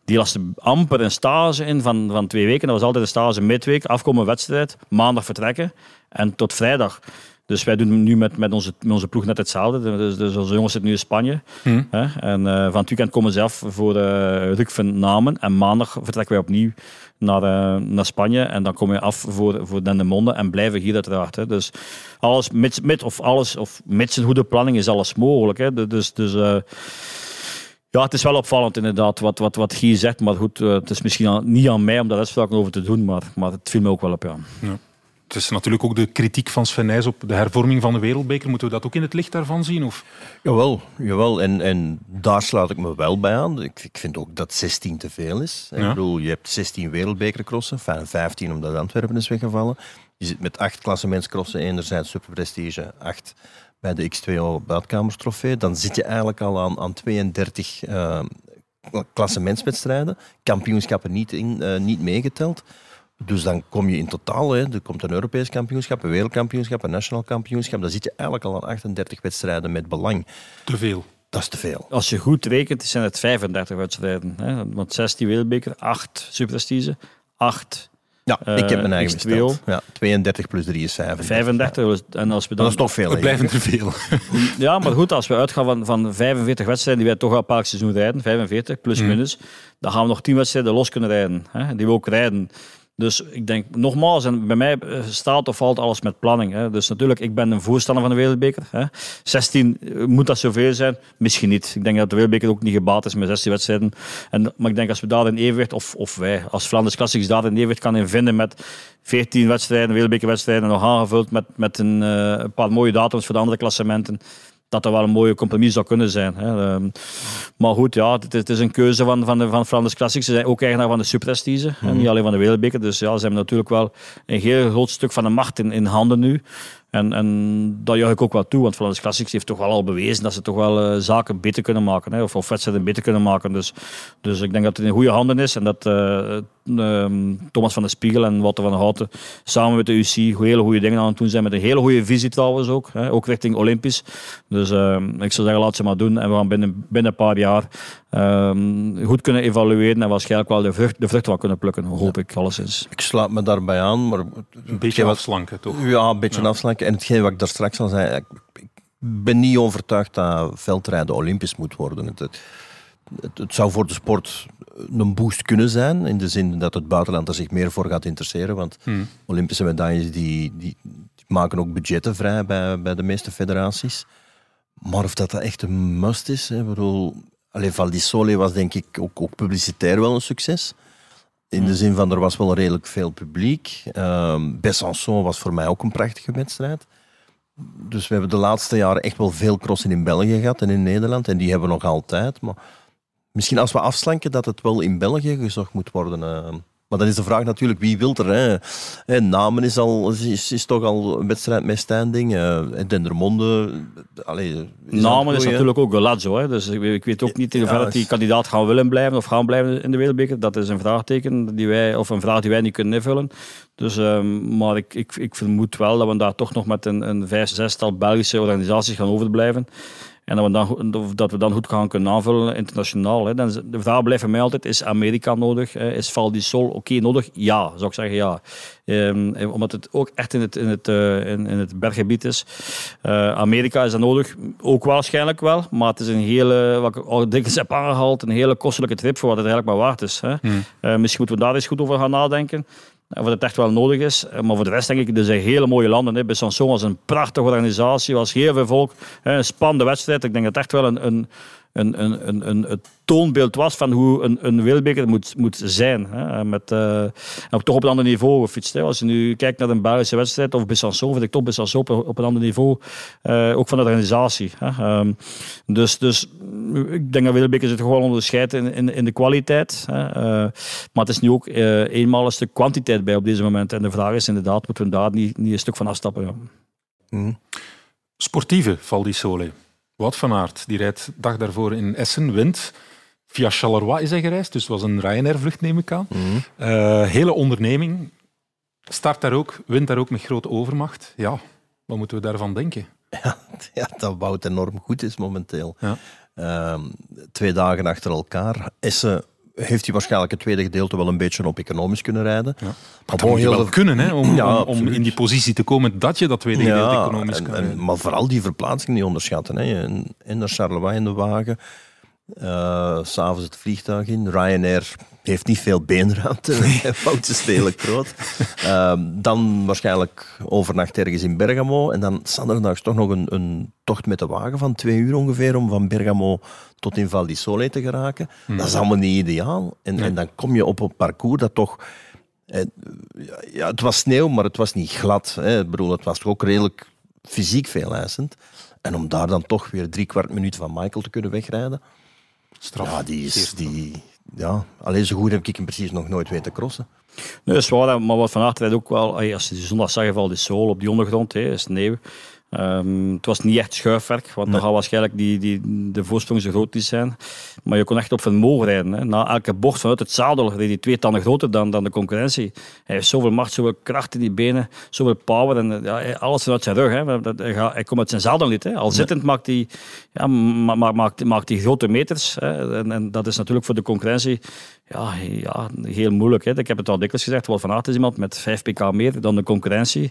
die laste amper een stage in van, van twee weken. Dat was altijd een stage midweek, afkomen wedstrijd, maandag vertrekken en tot vrijdag. Dus wij doen nu met, met, onze, met onze ploeg net hetzelfde. Dus, dus onze jongens zitten nu in Spanje. Hm. Hè? En uh, van het weekend komen ze af voor uh, Rukven Namen. En maandag vertrekken wij opnieuw naar, uh, naar Spanje. En dan kom je af voor, voor Dendermonde en blijven hier uiteraard. Hè. Dus alles, mits, mit, of alles, of mits een goede planning is alles mogelijk. Hè. Dus, dus uh, ja, het is wel opvallend inderdaad wat, wat, wat Guy zegt. Maar goed, het is misschien aan, niet aan mij om daar uitspraken over te doen. Maar, maar het viel me ook wel op, ja. ja. Het is natuurlijk ook de kritiek van Sven Nijs op de hervorming van de wereldbeker. Moeten we dat ook in het licht daarvan zien? Of? Jawel, jawel. En, en daar sluit ik me wel bij aan. Ik, ik vind ook dat 16 te veel is. Ja. Ik bedoel, je hebt 16 wereldbekercrossen, enfin 15 omdat Antwerpen is weggevallen. Je zit met acht klassementscrossen, enerzijds superprestige, acht bij de X2O buitenkamerstrofee. Dan zit je eigenlijk al aan, aan 32 uh, klassementswedstrijden. Kampioenschappen niet, in, uh, niet meegeteld. Dus dan kom je in totaal, hè, er komt een Europees kampioenschap, een wereldkampioenschap, een nationaal kampioenschap. Dan zit je eigenlijk al aan 38 wedstrijden met belang. Te veel. Dat is te veel. Als je goed rekent, zijn het 35 wedstrijden. Hè? Want 16 wereldbeker, 8 superprestige, 8 ja, uh, ik heb mijn eigen X2O. besteld. Ja, 32 plus 3 is 35. 35. En als we dan... Dat is toch veel. Het blijven er veel. ja, maar goed, als we uitgaan van, van 45 wedstrijden die wij toch al een paar seizoen rijden, 45 plus Mm. minus, dan gaan we nog 10 wedstrijden los kunnen rijden. Hè? Die we ook rijden. Dus ik denk, nogmaals, en bij mij eh, staat of valt alles met planning. Hè. Dus natuurlijk, ik ben een voorstander van de Wereldbeker. Hè. 16, moet dat zoveel zijn? Misschien niet. Ik denk dat de Wereldbeker ook niet gebaat is met 16 wedstrijden. En, maar ik denk als we daar in evenwicht, of, of wij als Flanders Classics daar in evenwicht kan in vinden met 14 wedstrijden, Wereldbekerwedstrijden, nog aangevuld met, met een, uh, een paar mooie datums voor de andere klassementen dat er wel een mooie compromis zou kunnen zijn. Hè. Um, maar goed, ja, het, het, is een keuze van, van, de, van Flanders Classics. Ze zijn ook eigenaar van de Superprestige, mm. niet alleen van de Wereldbeker. Dus ja, ze hebben natuurlijk wel een heel groot stuk van de macht in, in handen nu. En, en dat juich ik ook wel toe, want Flanders Classics heeft toch wel al bewezen dat ze toch wel uh, zaken beter kunnen maken, hè, of, of wedstrijden beter kunnen maken. Dus, dus ik denk dat het in goede handen is en dat uh, um, Thomas van der Spiegel en Wouter van der Houten samen met de UC hele goede dingen aan het doen zijn, met een hele goede visie trouwens ook, hè, ook richting Olympisch. Dus uh, ik zou zeggen, laat ze maar doen en we gaan binnen, binnen een paar jaar um, goed kunnen evalueren en waarschijnlijk wel de vrucht, de vrucht wel kunnen plukken, hoop ja. ik alleszins. Ik sluit me daarbij aan, maar... Een beetje wat, afslanken, toch? Ja, een beetje ja. afslanken. En hetgeen wat ik daar straks al zei, ik, ik ben niet overtuigd dat veldrijden olympisch moet worden. Het, het, het, het, zou voor de sport een boost kunnen zijn, in de zin dat het buitenland er zich meer voor gaat interesseren, want hmm. Olympische medailles die, die, die, maken ook budgetten vrij bij, bij de meeste federaties. Maar of dat, dat echt een must is, hè, bedoel... Allee, Val di Sole was denk ik ook, ook publicitair wel een succes. In de zin van, er was wel redelijk veel publiek. Um, Besançon was voor mij ook een prachtige wedstrijd. Dus we hebben de laatste jaren echt wel veel crossen in België gehad en in Nederland. En die hebben we nog altijd. Maar misschien als we afslanken dat het wel in België gezocht moet worden. Uh, maar dan is de vraag natuurlijk, wie wil er? Hè? Namen is, al, is, is toch al een wedstrijd met standing. Uh, Dendermonde... Allee, is Namen is natuurlijk ook Golazzo. Hè? Dus ik, ik, weet ook niet in hoeverre ja, die kandidaat gaan willen blijven of gaan blijven in de Wereldbeker. Dat is een vraagteken die wij, of een vraag die wij niet kunnen invullen. Dus, um, maar ik, ik, ik vermoed wel dat we daar toch nog met een, een vijf, zestal Belgische organisaties gaan overblijven. En dat we dan, dat we dan goed gaan kunnen aanvullen internationaal. Hè. Dan de vraag blijft voor mij altijd, is Amerika nodig? Hè? Is Val di Sol oké nodig? Ja, zou ik zeggen ja. Ehm, omdat het ook echt in het, in het, eh, in, in het berggebied is. Eh, Amerika is dat nodig, ook waarschijnlijk wel. Maar het is een hele, wat ik al dikwijls heb aangehaald, een hele kostelijke trip voor wat het eigenlijk maar waard is. Hè. Eh, misschien moeten we daar eens goed over gaan nadenken. Of het echt wel nodig is. Eh, Maar voor de rest denk ik, er zijn hele mooie landen. Hè. Besançon was een prachtige organisatie, was heel veel volk. Een spannende wedstrijd. Ik denk dat het echt wel een, een, een, een, een, een, een toonbeeld was van hoe een, een wereldbeker moet, moet zijn. Hè. Met, eh, en toch op een ander niveau gefietst. Hè. Als je nu kijkt naar een Belgische wedstrijd of Besançon, vind ik toch Besançon op, op een ander niveau. eh, ook van de organisatie. Hè. Ehm, dus, dus ik denk dat wereldbeker zich gewoon onderscheidt in, in, in de kwaliteit. Hè. Eh, maar het is nu ook eenmaal een stuk kwantiteit bij op deze moment. En de vraag is inderdaad, moeten we daar niet, niet een stuk van afstappen? Ja. Sportieve Val di Sole. Wout van Aert, die rijdt dag daarvoor in Essen, wint. Via Charleroi is hij gereisd, dus was een Ryanair-vlucht, neem ik aan. Eh, hele onderneming. Start daar ook, wint daar ook met grote overmacht. Ja, wat moeten we daarvan denken? Ja, dat Wout enorm goed is momenteel. Ja. Ehm, twee dagen achter elkaar. Essen heeft hij waarschijnlijk het tweede gedeelte wel een beetje op economisch kunnen rijden. Ja. Maar Dat bon, moet je heel wel de- kunnen, hè, om, Ja, om, in die positie te komen dat je dat tweede gedeelte economisch en- kan en- rijden. maar vooral die verplaatsing niet onderschatten. Hè. En, en naar Charleroi in de wagen. Eh, S'avonds het vliegtuig in. Ryanair heeft niet veel beenruimte. Fout is redelijk groot. Ehm, dan waarschijnlijk overnacht ergens in Bergamo. En dan zanderdags toch nog een, een tocht met de wagen van twee uur ongeveer. Om van Bergamo tot in Val di Sole te geraken. Dat is allemaal niet ideaal. En, en dan kom je op een parcours dat toch... eh, ja, het was sneeuw, maar het was niet glad. Hè. Ik bedoel, het was toch ook redelijk fysiek veel eisend. En om daar dan toch weer drie kwart minuut van Michael te kunnen wegrijden. Straf. Ja, die is... Die, ja, alleen zo goed heb ik hem precies nog nooit weten crossen. Nee, dat is waar, maar wat van Aert ook wel, als je die zondag zag, valt die zool op die ondergrond, hè, sneeuw. Ehm, het was niet echt schuifwerk, want dan gaat waarschijnlijk die, die, de voorsprong zo groot niet zijn. Maar je kon echt op vermogen rijden. Hè. Na elke bocht vanuit het zadel reed hij twee tanden groter dan, dan de concurrentie. Hij heeft zoveel macht, zoveel kracht in die benen, zoveel power. En, ja, alles vanuit zijn rug. Hè. Dat- Hij, gaat- hij komt uit zijn zadel niet. Hè. Al zittend maakt hij, ja, ma- ma- maakt, maakt hij grote meters. Hè. En, en dat is natuurlijk voor de concurrentie ja, ja, heel moeilijk. Hè. Ik heb het al dikwijls gezegd, Wout van is iemand met 5 pk meer dan de concurrentie.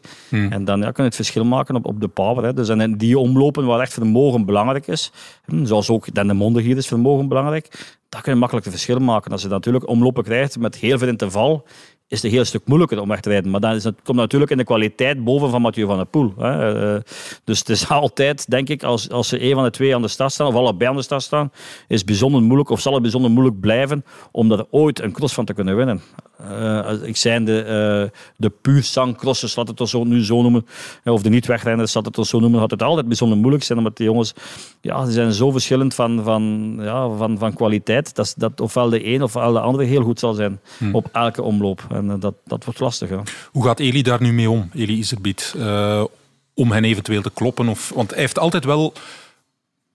En dan ja, kan je het verschil maken op, op de power. Dus in die omlopen waar echt vermogen belangrijk is, hm, zoals ook Dan de Monde hier is vermogen belangrijk, dat kun je makkelijk het verschil maken. Als je natuurlijk omlopen krijgt met heel veel interval, is het een heel stuk moeilijker om weg te rijden. Maar dan is het, komt natuurlijk in de kwaliteit boven van Mathieu van der Poel. Hè. Eh, dus het is altijd, denk ik, als, als ze een van de twee aan de start staan, of allebei aan de start staan, is het bijzonder moeilijk, of zal het bijzonder moeilijk blijven, om er ooit een cross van te kunnen winnen. Eh, ik zijn de, eh de puur crossers, laat het zo, nu zo noemen, of de niet-wegrenners, laat het zo noemen, had het altijd bijzonder moeilijk zijn, omdat die jongens, ja, die zijn zo verschillend van, van, ja, van, van kwaliteit, dat, dat ofwel de een ofwel de andere heel goed zal zijn op elke omloop. En eh, dat, dat wordt lastig. Ja. Hoe gaat Eli daar nu mee om, Eli Iserbiet? Eh, om hen eventueel te kloppen? Of, want hij heeft altijd wel,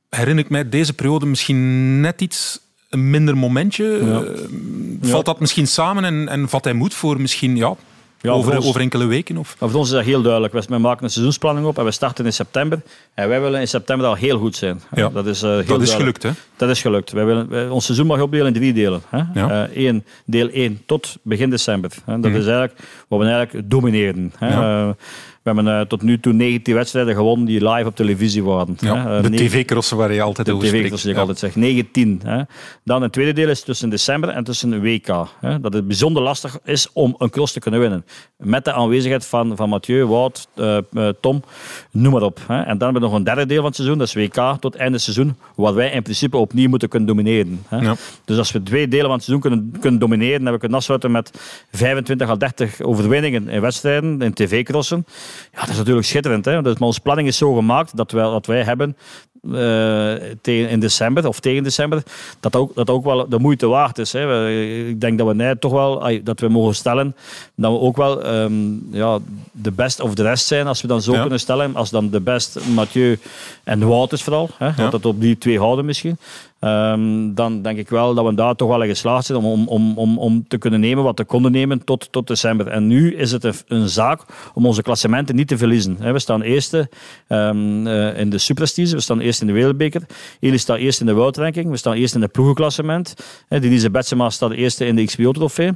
herinner ik mij, deze periode misschien net iets een minder momentje. Eh, valt dat misschien samen en, en vat hij moed voor misschien ja, Ja, over, ons- over enkele weken? Of? Voor ons is dat heel duidelijk. We- maken een seizoensplanning op en we starten in september. En wij willen in september al heel goed zijn. Ja, dat is, eh, heel dat is gelukt, hè? Dat is gelukt. Wij willen, wij- ons seizoen mag je opdelen in drie delen. Hè? Ja. Eh, één, deel 1 tot begin december. Hè? Dat is eigenlijk wat we eigenlijk domineren. Hè? Mhm. Ja. Eh, we hebben eh, tot nu toe 19 wedstrijden gewonnen die live op televisie waren. Ja, hè? Eh, de tv-crossen waar je altijd de over spreekt. zoals ik Ja. altijd zeg. 19. Hè. Dan het tweede deel is tussen december en tussen WK. Hè. Dat het bijzonder lastig is om een cross te kunnen winnen. Met de aanwezigheid van, van Mathieu, Wout, eh, Tom, noem maar op. Hè. En dan hebben we nog een derde deel van het seizoen, dat is WK tot einde seizoen, wat wij in principe opnieuw moeten kunnen domineren. Hè. Ja. Dus als we twee delen van het seizoen kunnen, kunnen domineren en we kunnen afsluiten met 25 à 30 overwinningen in wedstrijden, in tv-crossen, ja, dat is natuurlijk schitterend. Hè? Dus, maar onze planning is zo gemaakt dat wij, dat wij hebben eh, tegen, in december of tegen december, dat ook, dat ook wel de moeite waard is. Hè. Ik denk dat we nee, toch wel, dat we mogen stellen dat we ook wel ehm, ja, de best of de rest zijn, als we dan zo Ja. kunnen stellen. Als dan de best Mathieu en Wout is vooral, hè, want dat op die twee houden misschien. Ehm, dan denk ik wel dat we daar toch wel in geslaagd zijn om, om, om, om te kunnen nemen wat we konden nemen tot, tot december. En nu is het een, zaak om onze klassementen niet te verliezen. We staan eerste ehm, eh, in de Superstige, we staan eerst in de Wereldbeker. Eli staat eerst in de World Ranking, we staan eerst in het ploegenklassement. Hè, Denise Betsema staat eerste in de XPO-trofee.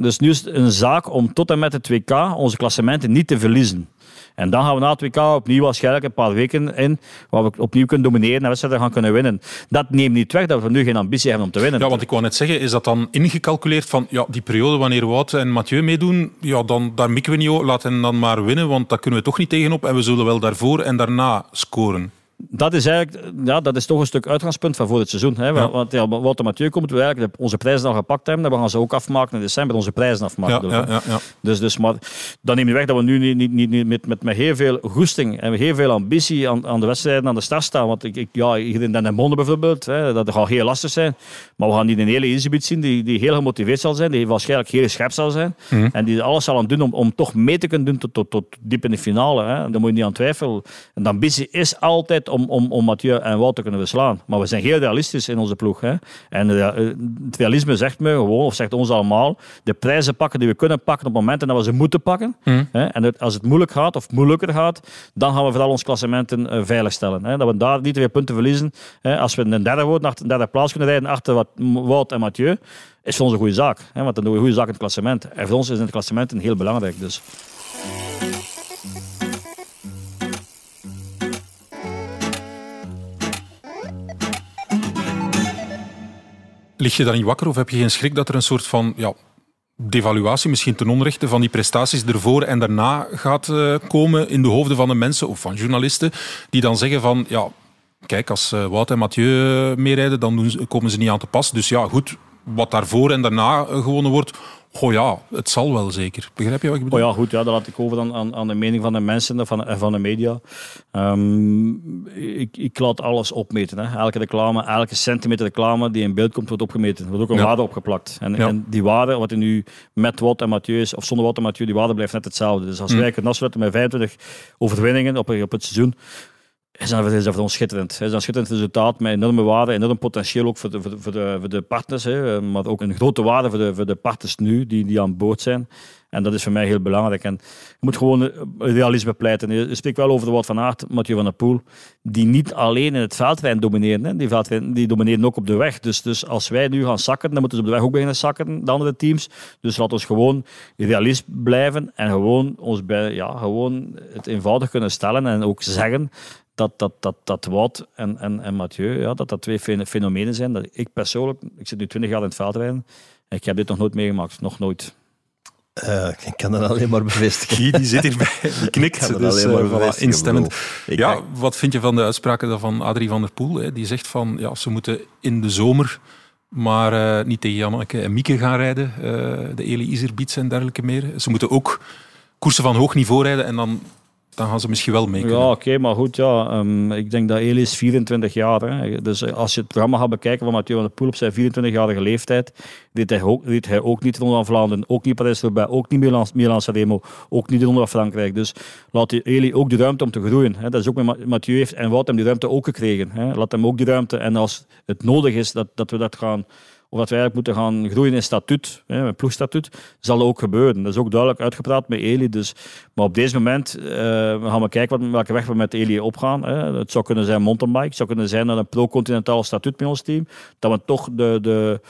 Dus nu is het een zaak om tot en met het WK onze klassementen niet te verliezen. En dan gaan we na het WK opnieuw waarschijnlijk een paar weken in, waar we opnieuw kunnen domineren en wedstrijden gaan kunnen winnen. Dat neemt niet weg dat we nu geen ambitie hebben om te winnen. Ja, want ik wou net zeggen, is dat dan ingecalculeerd van ja, die periode wanneer Wout en Mathieu meedoen, ja, dan, daar mikken we niet op, laat hen dan maar winnen, want daar kunnen we toch niet tegenop en we zullen wel daarvoor en daarna scoren. Dat is eigenlijk ja, dat is toch een stuk uitgangspunt van voor het seizoen. Hè? Ja. Want ja, Wouter Mathieu komt we eigenlijk onze prijzen al gepakt hebben. Dan gaan ze ook afmaken in december, onze prijzen afmaken. Ja, ik, ja. Dus, dus, maar dat neemt niet weg dat we nu niet, niet, niet, niet met, met, met heel veel goesting en heel veel ambitie aan, aan de wedstrijden aan de start staan. Want ik, ik, ja, hier in Den Bonden bijvoorbeeld, hè, dat gaat heel lastig zijn. Maar we gaan niet een hele exhibitie zien die, die heel gemotiveerd zal zijn, die waarschijnlijk heel scherp zal zijn. Mhm. En die alles zal aan doen om, om toch mee te kunnen doen tot, tot, tot diep in de finale. Hè. Daar moet je niet aan twijfelen. En de ambitie is altijd om, om, om Mathieu en Wout te kunnen verslaan. Maar we zijn heel realistisch in onze ploeg. Hè. En eh, het realisme zegt me gewoon, of zegt ons allemaal, de prijzen pakken die we kunnen pakken op momenten dat we ze moeten pakken. Mhm. Hè. En het- als het moeilijk gaat of moeilijker gaat, dan gaan we vooral ons klassementen eh, veiligstellen. Hè. Dat we daar niet veel punten verliezen. Hè. Als we een derde worden, naar de derde plaats kunnen rijden achter wat Wout en Mathieu, is voor ons een goede zaak. Hè. Want dan doen we een goede zaak in het klassement. En voor ons is het klassement een heel belangrijk. Dus. Lig je dan niet wakker of heb je geen schrik dat er een soort van ja, devaluatie, misschien ten onrechte, van die prestaties ervoor en daarna gaat eh, komen in de hoofden van de mensen of van journalisten die dan zeggen van ja, kijk, als eh, Wout en Mathieu meerijden, dan doen komen ze niet aan te pas. Dus ja, goed, wat daarvoor en daarna eh, gewonnen wordt, goh ja, het zal wel zeker. Begrijp je wat ik bedoel? Oh ja, goed, ja, dat laat ik over aan, aan, aan de mening van de mensen en van, van de media. Ehm, ik, ik laat alles opmeten. Hè. Elke reclame, elke centimeter reclame die in beeld komt, wordt opgemeten. Er wordt ook een Ja. waarde opgeplakt. En, Ja. en die waarde, wat er nu met Wout en Mathieu is, of zonder Wout en Mathieu, die waarde blijft net hetzelfde. Dus als Mm. wij kunnen afsluiten met 25 overwinningen op, op het seizoen, is dat, is dat schitterend. Is een schitterend resultaat met enorme waarde, enorm potentieel ook voor de, voor de, voor de, partners, hè, maar ook een grote waarde voor de, voor de partners nu die, die aan boord zijn. En dat is voor mij heel belangrijk. En je moet gewoon eh, realisme pleiten. Je spreekt wel over de Wout van Aert, Mathieu van der Poel, die niet alleen in het veldrijden domineren. Hè. Die, veldrijden, die domineren ook op de weg. Dus, dus als wij nu gaan zakken, dan moeten ze op de weg ook beginnen zakken, de andere teams. Dus laat ons gewoon realist blijven en gewoon, ons bij, ja, gewoon het eenvoudig kunnen stellen en ook zeggen dat, dat, dat, dat Wout en, en, en Mathieu, ja, dat dat twee fen- fenomenen zijn. Dat ik persoonlijk, ik zit nu 20 jaar in het veldrijden, en ik heb dit nog nooit meegemaakt. Nog nooit. Eh, ik kan dat alleen maar bevestigen. Die, die zit hierbij, die knikt. kan het Dus, alleen maar eh, voilà, instemmend. Ik- Ja, wat vind je van de uitspraken van Adrie van der Poel? Hè? Die zegt van, ja, ze moeten in de zomer maar eh, niet tegen Janneke en Mieke gaan rijden, eh, de Eli Iserbiets en dergelijke meer. Ze moeten ook koersen van hoog niveau rijden en dan, dan gaan ze misschien wel mee kunnen. Ja, oké, maar goed, ja, ehm, ik denk dat Eli is 24 jaar. Hè. Dus eh, als je het programma gaat bekijken van Mathieu van der Poel op zijn 24-jarige leeftijd, reed hij ook, hij ook niet de Ronde van Vlaanderen, ook niet Parijs-Roubaix, ook niet Milan, Milan Sanremo, ook niet de Ronde van Frankrijk. Dus laat die Eli ook de ruimte om te groeien. Hè. Dat is ook met Ma- Mathieu heeft en Wout hem die ruimte ook gekregen. Hè. Laat hem ook die ruimte. En als het nodig is dat, dat we dat gaan of dat we eigenlijk moeten gaan groeien in statuut, hè, met ploegstatuut, zal ook gebeuren. Dat is ook duidelijk uitgepraat met Eli. Dus, maar op deze moment we gaan we kijken wat, welke weg we met Eli opgaan. Hè. Het zou kunnen zijn mountainbike, het zou kunnen zijn een pro-continentaal statuut met ons team, dat we toch de, de,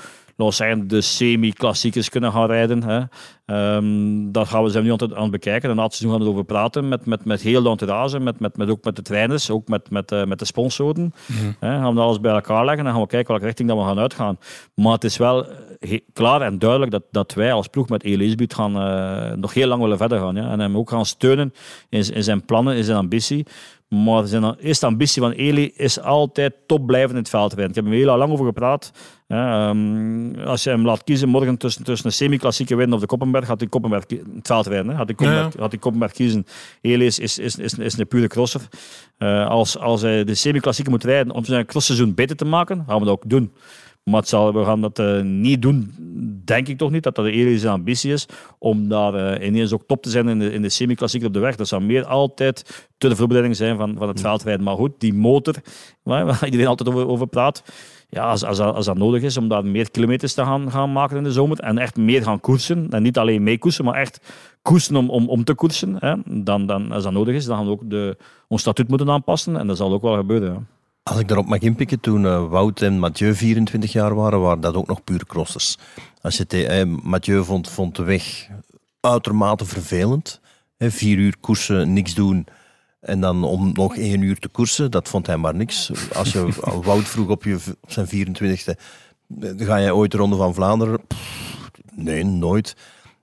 de semi-klassiekers kunnen gaan rijden. Hè. Ehm, dat gaan we zijn nu aan het, aan het bekijken. En na het seizoen gaan we erover praten met, met, met heel de entourage, met, met, met, ook met de trainers, ook met, met, eh, met de sponsoren. Hè, gaan we alles bij elkaar leggen en gaan we kijken welke richting dat we gaan uitgaan. Maar het is wel eh, klaar en duidelijk dat, dat wij als ploeg met Elisabeth gaan eh, nog heel lang willen verder gaan. Ja? En hem ook gaan steunen in, in zijn plannen, in zijn ambitie. Maar zijn eerste ambitie van Eli is altijd top blijven in het veldrijden. Ik heb er heel lang over gepraat. Ehm, als je hem laat kiezen morgen tussen, tussen een semi-klassieke win of de Koppenberg, gaat hij Koppenberg veldrijden. Hè? Had hij Koppenberg, Ja. had hij Koppenberg kiezen. Eli is, is, is, is, een pure crosser. Eh, als, als hij de semi-klassieke moet rijden om zijn crossseizoen beter te maken, gaan we dat ook doen. Maar het zal, we gaan dat eh, niet doen, denk ik toch niet, dat dat de Elische ambitie is om daar eh, ineens ook top te zijn in de, in de semi-klassieker op de weg. Dat zou meer altijd ter voorbereiding zijn van, van het veldrijden. Maar goed, die motor, waar, waar iedereen altijd over, over praat, ja, als, als, als dat nodig is om daar meer kilometers te gaan, gaan maken in de zomer en echt meer gaan koersen, en niet alleen mee koersen, maar echt koersen om, om, om te koersen, hè, dan, dan, als dat nodig is, dan gaan we ook de, ons statuut moeten aanpassen en dat zal ook wel gebeuren. Als ik daarop mag inpikken, toen eh, Wout en Mathieu 24 jaar waren, waren dat ook nog puur crossers. Als je eh, Mathieu vond, vond de weg uitermate vervelend. Vier uur koersen, niks doen. En dan om nog één uur te koersen, dat vond hij maar niks. Als je Wout vroeg op, je, op zijn 24e, ga jij ooit de Ronde van Vlaanderen? Pff, nee, nooit.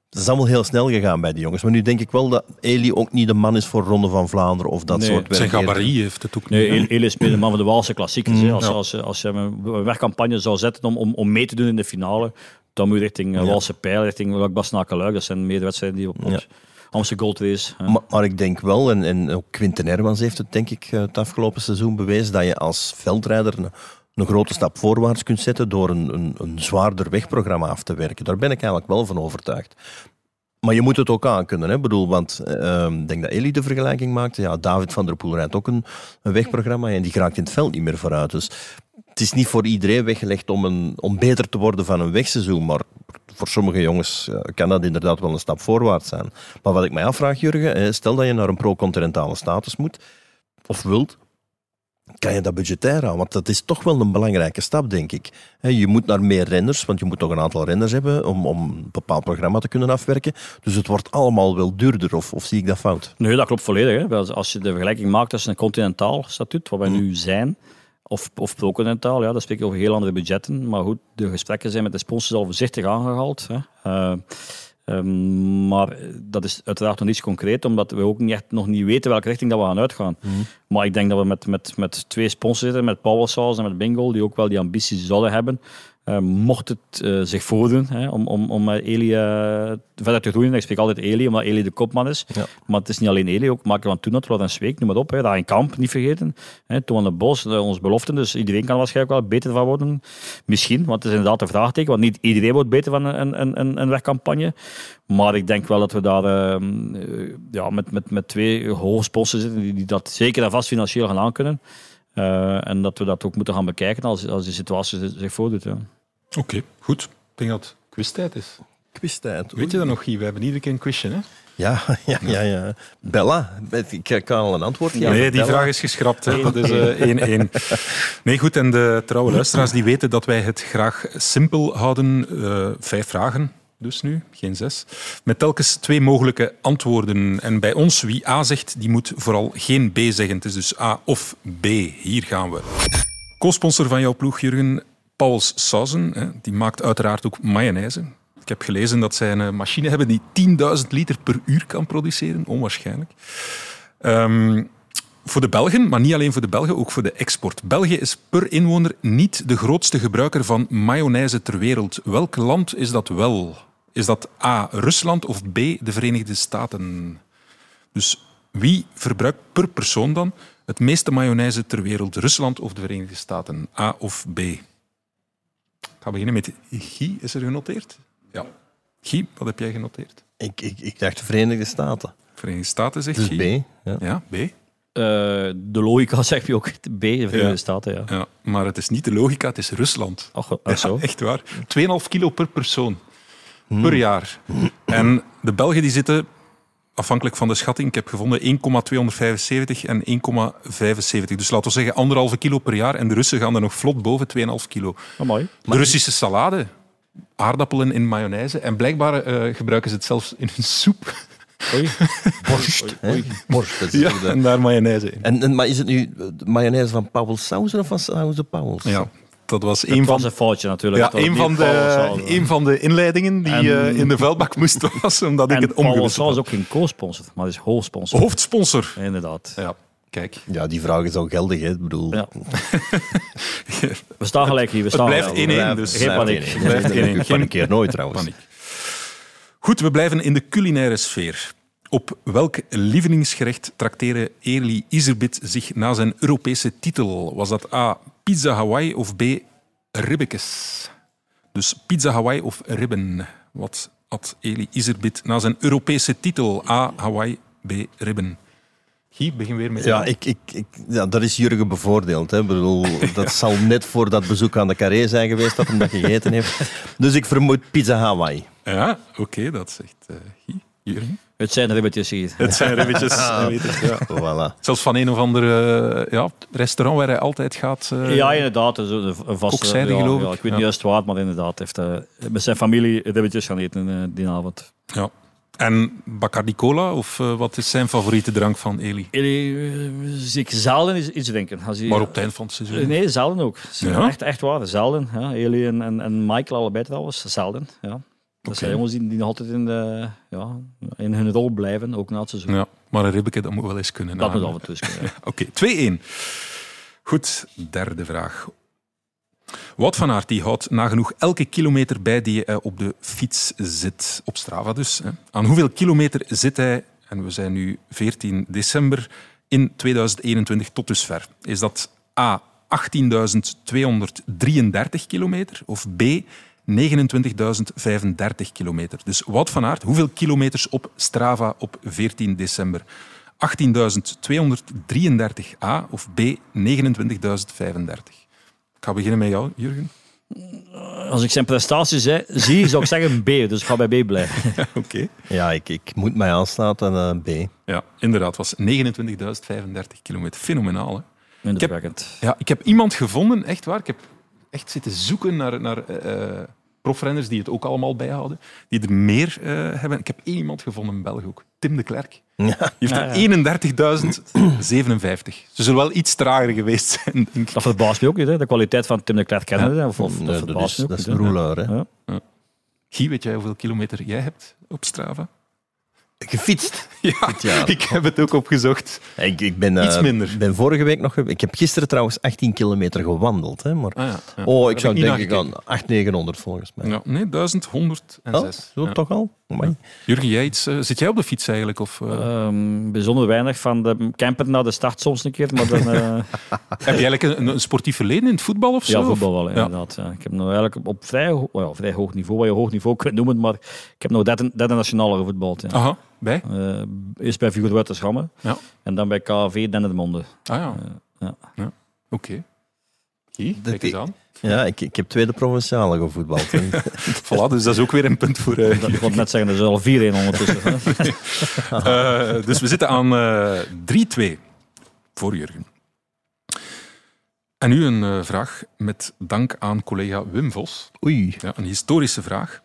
Het is allemaal heel snel gegaan bij die jongens. Maar nu denk ik wel dat Eli ook niet de man is voor Ronde van Vlaanderen of dat Nee, soort werk. Zijn gabarit heeft het ook Nee, niet. El- Eli is meer de man van de Waalse klassiekers. hè. Als, ja. als, als je een wegcampagne zou zetten om, om, om mee te doen in de finale, dan moet je richting uh, Waalse Pijl, richting Basnakeluik. Dat zijn meer de wedstrijden die op, Ja. Amsterdam Gold Race. Maar, maar ik denk wel, en, en ook Quinten Hermans heeft het denk ik eh, het afgelopen seizoen bewezen, dat je als veldrijder een, grote stap voorwaarts kunt zetten door een, een, een zwaarder wegprogramma af te werken. Daar ben ik eigenlijk wel van overtuigd. Maar je moet het ook aankunnen. Hè? Bedoel, want eh, ik denk dat Elie de vergelijking maakte. Ja, David van der Poel rijdt ook een, een wegprogramma en die geraakt in het veld niet meer vooruit. Dus het is niet voor iedereen weggelegd om, een, om beter te worden van een wegseizoen. Maar voor sommige jongens kan dat inderdaad wel een stap voorwaarts zijn. Maar wat ik mij afvraag, Jurgen, stel dat je naar een pro-continentale status moet, of wilt, kan je dat budgetair aan? Want dat is toch wel een belangrijke stap, denk ik. Je moet naar meer renners, want je moet toch een aantal renners hebben om, om een bepaald programma te kunnen afwerken. Dus het wordt allemaal wel duurder, of, of zie ik dat fout? Nee, dat klopt volledig. Hè. Als- Als je de vergelijking maakt tussen een continentaal statuut, waar wij nu zijn, of, of pro-continentaal, ja, dan spreek je over heel andere budgetten. Maar goed, de gesprekken zijn met de sponsors al voorzichtig aangehaald. Hè. Eh, ehm, maar dat is uiteraard nog niets concreet, omdat we ook niet echt nog niet weten welke richting dat we gaan uitgaan. Maar ik denk dat we met, met, met twee sponsors zitten, met Powersauce en met Bingo, die ook wel die ambitie zouden hebben. Eh, mocht het eh, zich voordoen hè, om, om, om met Eli eh, verder te groeien. Ik spreek altijd Eli, omdat Eli de kopman is. Ja. Maar het is niet alleen Eli, ook Marco van Toenat, Laurent Zweek, noem maar op. Hè. Rijn Kamp, niet vergeten. Hè. Toon de Bos, eh, ons beloften. Dus iedereen kan waarschijnlijk wel beter van worden. Misschien, want het is inderdaad een vraagteken. Want niet iedereen wordt beter van een, een, een, een wegcampagne. Maar ik denk wel dat we daar ehm, eh, ja, met, met, met twee hoge sponsors zitten die, die dat zeker en vast financieel gaan aankunnen. Eh, en dat we dat ook moeten gaan bekijken als, als die situatie zich- voordoet. Ja. Oké, goed. Ik denk dat het quiztijd is. Quiztijd. Weet je dat nog, Guy? We hebben iedere keer een quizje, hè? Ja, ja, ja, ja. Bella, ik kan al een antwoord geven. Nee, die Bella. vraag is geschrapt. Hè. Dat is eh, 1-1. nee, goed. En de trouwe luisteraars die weten dat wij het graag simpel houden. Eh, vijf vragen, dus nu, geen zes. Met telkens twee mogelijke antwoorden. En bij ons, wie A zegt, die moet vooral geen B zeggen. Het is dus A of B. Hier gaan we. Co-sponsor van jouw ploeg, Jurgen, Pauls Sauzen, die maakt uiteraard ook mayonaise. Ik heb gelezen dat zij een machine hebben die 10.000 liter per uur kan produceren. Onwaarschijnlijk. Ehm, voor de Belgen, maar niet alleen voor de Belgen, ook voor de export. België is per inwoner niet de grootste gebruiker van mayonaise ter wereld. Welk land is dat wel? Is dat A. Rusland of B. de Verenigde Staten? Dus wie verbruikt per persoon dan het meeste mayonaise ter wereld? Rusland of de Verenigde Staten? A of B? Ik ga beginnen met Guy. Is er genoteerd? Ja. Guy, wat heb jij genoteerd? Ik, ik, ik dacht de Verenigde Staten. Verenigde Staten zegt Dus Guy. B. Ja. Ja, B. Eh, de logica zeg je ook B, de Verenigde Ja. Staten. Ja. Ja, maar het is niet de logica, het is Rusland. Ach, ach zo. Ja, echt waar. 2,5 kilo per persoon. Per jaar. En de Belgen die zitten, afhankelijk van de schatting, ik heb gevonden 1,275 en 1,75. Dus laten we zeggen anderhalve kilo per jaar. En de Russen gaan er nog vlot boven 2,5 kilo. Oh, mooi. De Russische salade, aardappelen in mayonaise. En blijkbaar eh, gebruiken ze het zelfs in hun soep. Oei. Borst. hè? Borst. dat is Ja, de- en daar mayonaise in. En, en, maar is het nu de mayonaise van Paul Sauzen of van Sauzen Pauwels? Ja, dat was Het een van was een foutje natuurlijk. Ja, Het was een van, de, een van de inleidingen die En- eh, in de vuilbak moest was, omdat ik het omgewisseld had. ook geen co-sponsor, maar is hoofdsponsor. Hoofdsponsor. Inderdaad. Ja, kijk. Ja, die vraag is ook geldig. Hè? Ik bedoel, Ja. We staan gelijk hier. We Het staan blijft gelijk. 1-1, Blijft- dus Geen blijft paniek. één-één. Blijft één-één. Ik panikeer nooit trouwens. paniek. Goed, we blijven in de culinaire sfeer. Op welk lievelingsgerecht trakteren Early Iserbit zich na zijn Europese titel? Was dat A. Pizza Hawaii of B. Ribbekes? Dus pizza Hawaii of ribben? Wat had Early Iserbit na zijn Europese titel? A. Hawaii, B. Ribben. Guy, begin weer met Ja, ik, ik, ik, ja, dat is Jurgen bevoordeeld. Hè. Ik bedoel, dat zal net voor dat bezoek aan de Carré zijn geweest dat hij dat gegeten heeft. Dus ik vermoed pizza Hawaii. Ja, oké, dat zegt eh Guy. Jurgen? Het zijn ribbetjes hier. Het zijn ribbetjes. het, ja. Voilà. Zelfs van een of ander eh, ja, restaurant waar hij altijd gaat. eh, Ja, inderdaad. Zo een een vaste, Kokzijde, ja, geloof ik. Ja, ik weet Ja. niet juist waar, maar inderdaad. Heeft uh, met zijn familie ribbetjes gaan eten uh, die avond. Ja. En Bacardi Cola, of uh, wat is zijn favoriete drank van Eli? Eli, uh, zie ik zelden iets, iets drinken. Als hij, maar op het eind van het seizoen? Nee, zelden ook. Ja? Echt, echt waar, zelden. Ja. Eli en, en, en Michael allebei trouwens, zelden. Ja. Dat okay. zijn jongens die, die nog altijd in, de, ja, in hun rol blijven, ook na het seizoen. Ja, maar een ribbeke, dat moet wel eens kunnen. Dat moet af en toe kunnen. Oké, okay, 2-1. Goed, derde vraag. Wout van Aert die houdt nagenoeg elke kilometer bij die hij op de fiets zit. Op Strava dus. Hè. Aan hoeveel kilometer zit hij, en we zijn nu 14 december, in 2021 tot dusver? Is dat A. 18.233 kilometer of B. 29.035 kilometer. Dus Wout van Aert, hoeveel kilometers op Strava op 14 december? 18.233 A of B. 29.035? Ik ga beginnen met jou, Jurgen. Als ik zijn prestaties he, zie, zou ik zeggen B. Dus ik ga bij B blijven. Oké. Okay. Ja, ik, ik moet mij aansluiten aan uh, B. Ja, inderdaad. Het was 29.035 kilometer. Fenomenaal, hè? Ik heb, ja, ik heb iemand gevonden, echt waar. Ik heb echt zitten zoeken naar, naar uh, profrenners die het ook allemaal bijhouden. Die er meer uh, hebben. Ik heb één iemand gevonden in België ook. Tim de Klerk. Ja. Die heeft er 31.057. Ze zullen wel iets trager geweest zijn, denk ik. Dat verbaast me ook niet, hè? de kwaliteit van Tim de Klerk kennen. Ja. Of, of, dat, dat, dat verbaast is, me ook dat is een rouleur. Hè? Ja. Ja. Guy, weet jij hoeveel kilometer jij hebt op Strava? Gefietst. Ja, ja, ik heb het ook opgezocht. Ik, ik ben, uh, Iets minder. ben vorige week nog... Ik heb gisteren trouwens 18 kilometer gewandeld. Hè, maar, ah, ja, ja. Oh, ik zou denken aan 800, 900 volgens mij. Ja, nee, 1106. Oh, zo toch al? Ja. Jurgen, jij iets, uh, zit jij op de fiets eigenlijk? Of, uh... um, bijzonder weinig van de camper naar de start soms een keer. Maar dan, heb je eigenlijk een, een, sportief verleden in het voetbal of zo? Ja, voetbal wel, inderdaad. Ja. Ik heb nog eigenlijk op vrij, ho well, vrij hoog niveau, wat je hoog niveau kunt noemen, maar ik heb nog derde, derde nationale gevoetbald. Ja. Aha, bij? Uh, eerst bij Figuur Schamme ja. en dan bij KV Dendermonde. Ah ja. ja. ja. Oké. Okay. Kijk eens aan. Ja, ik, ik heb tweede provinciale gevoetbald. voilà, dus dat is ook weer een punt voor... Uh, ik wil net zeggen, er is al 4-1 ondertussen. uh, dus we zitten aan uh, 3-2 voor Jurgen. En nu een uh, vraag met dank aan collega Wim Vos. Oei. Ja, een historische vraag.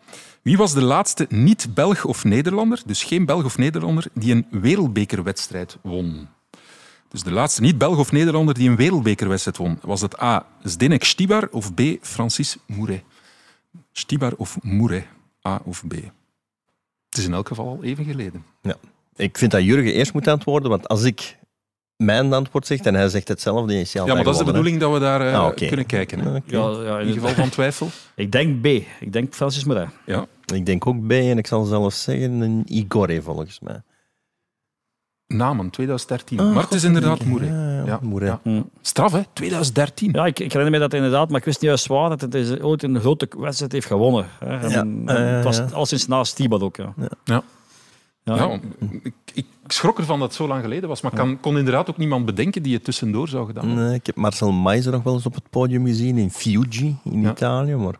Wie was de laatste niet-Belg of Nederlander, dus geen Belg of Nederlander, die een wereldbekerwedstrijd won? Dus de laatste niet-Belg of Nederlander die een wereldbekerwedstrijd won. Was het A. Zdenek Stibar of B. Francis Mouret? Stibar of Mouret? A of B? Het is in elk geval al even geleden. Ja. Ik vind dat Jurgen eerst moet antwoorden, want als ik mijn antwoord zeg en hij zegt hetzelfde, is hij Ja, maar dat is de bedoeling dat we daar uh, ah, okay. kunnen kijken. Hè? Okay. Ja, ja, in geval van twijfel. Ik denk B. Ik denk Francis Mouret. Ja. Ik denk ook B en ik zal zelfs zeggen een Igor volgens mij. Namen, 2013. Oh, maar het is inderdaad Moeré. Ja, ja, ja. Mm. Straf, hè? 2013. Ja, ik, ik herinner me dat inderdaad, maar ik wist niet juist waar dat het is, ooit een grote wedstrijd heeft gewonnen. Hè. Ja. En, uh, het was al sinds naast Stibat ook. Ja. Ja. Ja, ik, ik, schrok ervan dat het zo lang geleden was, maar kan, kon inderdaad ook niemand bedenken die het tussendoor zou gedaan hebben. Nee, ik heb Marcel Meiser nog wel eens op het podium gezien in Fiuggi in Ja. Italië, maar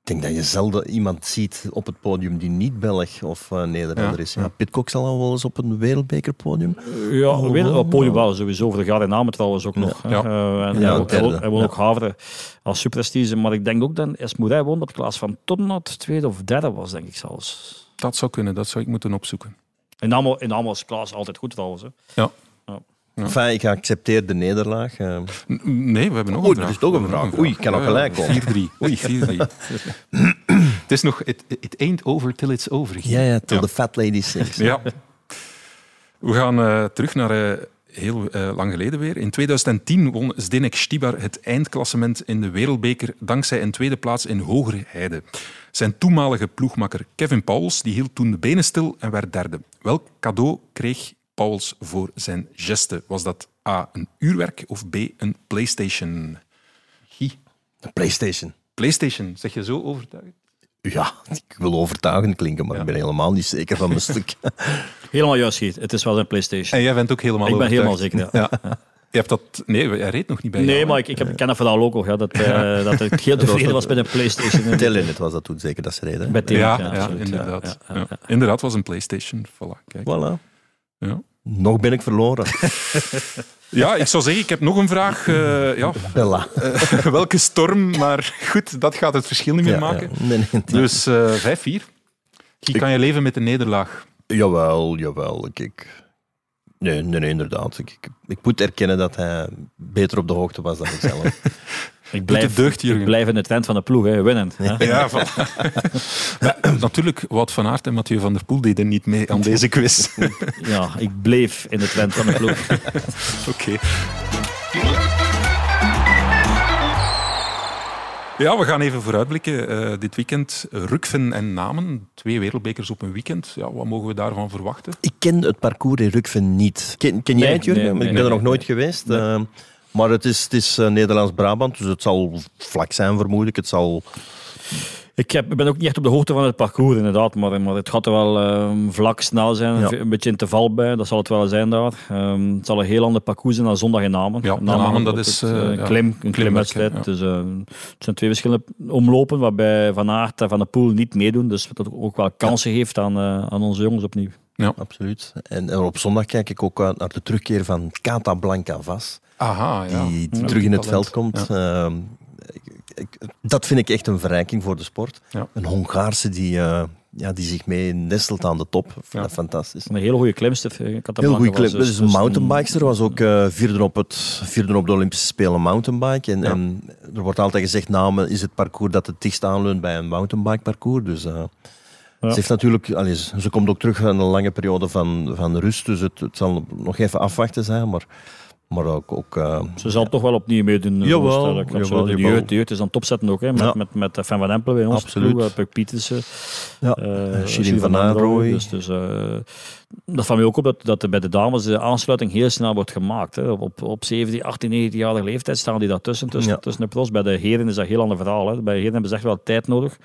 ik denk dat je zelden iemand ziet op het podium die niet Belg of uh, Nederlander Ja, is. Ja. Pitcock zal al wel eens op een wereldbekerpodium. Ja, Oh, weet, wow. op podium wel, sowieso. Voor de Gare Namen trouwens ook nog. Ja. Eh, en Ja, derde. hij won Ja. ook Havre als superprestige. Maar ik denk ook dat Esmoerij won dat Klaas van Tonnat tweede of derde was, denk ik zelfs. Dat zou kunnen, dat zou ik moeten opzoeken. In Amo, in Amo is Klaas altijd goed trouwens. Hè. Ja. Ja. Enfin, ik accepteer de nederlaag. eh. Nee, we hebben nog Oei, een er vraag. is toch een vraag. Oei, ik kan nog gelijk komen. 4-3. Oei, 4-3. het is nog... It, it ain't over till it's over. Ja, ja, till Ja. the fat lady sings. Ja. We gaan eh, terug naar eh, heel eh, lang geleden weer. In 2010 won Zdenek Stibar het eindklassement in de Wereldbeker dankzij een tweede plaats in Hogere Heide. Zijn toenmalige ploegmakker Kevin Pauwels die hield toen de benen stil en werd derde. Welk cadeau kreeg Pauwels voor zijn geste? Was dat A, een uurwerk of B, een Playstation? Guy. De PlayStation. Playstation, zeg je zo overtuigend? Ja, ik wil overtuigend klinken, maar ik ben helemaal niet zeker van mijn stuk. Helemaal juist, Giet. Het is wel een PlayStation. En jij bent ook helemaal ik ben helemaal zeker, ja. Ja. Je hebt dat... Nee, hij reed nog niet bij Nee, jou, maar ik, ik, heb, ik ken dat verhaal ook nog, ja, dat, eh, dat ik heel tevreden was met een PlayStation. Telenet was dat toen zeker, dat ze reden. Bij Telenet, Ja, ja, ja, absoluut, ja, inderdaad. ja, ja, Ja. Inderdaad, was een PlayStation. Voilà, kijk. Voilà. Ja. Nog ben ik verloren. ja, ik zou zeggen, ik heb nog een vraag. eh, ja, eh, welke storm? Maar goed, dat gaat het verschil niet meer Ja, maken. ja. Nee, nee, nee. Dus eh 5-4. Guy, kan je leven met de nederlaag? Jawel, jawel. Ik, ik... Nee, nee, nee, inderdaad. Ik, ik, ik moet erkennen dat hij beter op de hoogte was dan ikzelf. Ik blijf, deugd, Jurgen. ik blijf in de trend van de ploeg, hè, winnen. hè. Ja, voilà. Maar, natuurlijk, Wout van Aert en Mathieu van der Poel deden niet mee aan deze quiz. Ja, ik bleef in de trend van de ploeg. Oké. Ja, we gaan even vooruitblikken. Eh, dit weekend Rukven en Namen. Twee wereldbekers op een weekend. Ja, wat mogen we daarvan verwachten? ik ken het parcours in Rukven niet. Ken, ken jij Nee, het, Jurgen? nee, nee, ik ben nee, er nog nee. nooit geweest. eh, maar het is, het is eh, Nederlands-Brabant, dus het zal vlak zijn, vermoed ik. Het zal... Ik, heb, ik ben ook niet echt op de hoogte van het parcours, inderdaad. Maar, maar het gaat er wel ehm, vlak, snel zijn. Ja. Een beetje interval bij, dat zal het wel zijn daar. Ehm, het zal een heel ander parcours zijn dan zondag in Namen. Ja, Namen, dat is, het, eh, eh, ja, klim, een klimwedstrijd. ja. Dus, eh, het zijn twee verschillende omlopen, waarbij Van Aert en Van der Poel niet meedoen. Dus dat ook wel kansen geeft aan, eh, aan onze jongens opnieuw. Absoluut. En, en op zondag kijk ik ook uit naar de terugkeer van Cata Blanca Vas, Aha, ja. die, die Ja, terug in het talent. veld komt. Ehm, ik- dat vind ik echt een verrijking voor de sport. Ja. Een Hongaarse die, eh, ja, die zich mee nestelt aan de top. Ja. dat fantastisch. Een hele goede klimster. eh, Heel goede clip. dus- Dus een dus mountainbikester was ook eh, vierde, op het, vierde op de Olympische Spelen mountainbike. En, Ja. en er wordt altijd gezegd, Namen is het parcours dat het dichtst aanleunt bij een mountainbike parcours. Dus Ja. ze heeft natuurlijk, allee, ze ze komt ook terug aan een lange periode van, van rust. Dus het, het zal nog even afwachten zijn. Maar, maar ook, ook eh, Ze zal toch wel opnieuw meedoen. eh, Jawel, ik. De jawel. jeugd, de jeugd is aan het opzetten ook. Hè, met, Ja. met, met Fan van Empel bij ons. Absoluut. Ploeg, eh, Puk Pietersen. ja, eh, Shirin Shirin van Anrooy. Aanrooy. Dus, dus, eh, dat valt mij ook op dat, dat bij de dames de aansluiting heel snel wordt gemaakt. Hè. Op, op, op 17, 18, 19-jarige leeftijd staan die daartussen, tussen, Ja. tussen de pros. Bij de heren is dat een heel ander verhaal. Hè. Bij de heren hebben ze echt wel tijd nodig.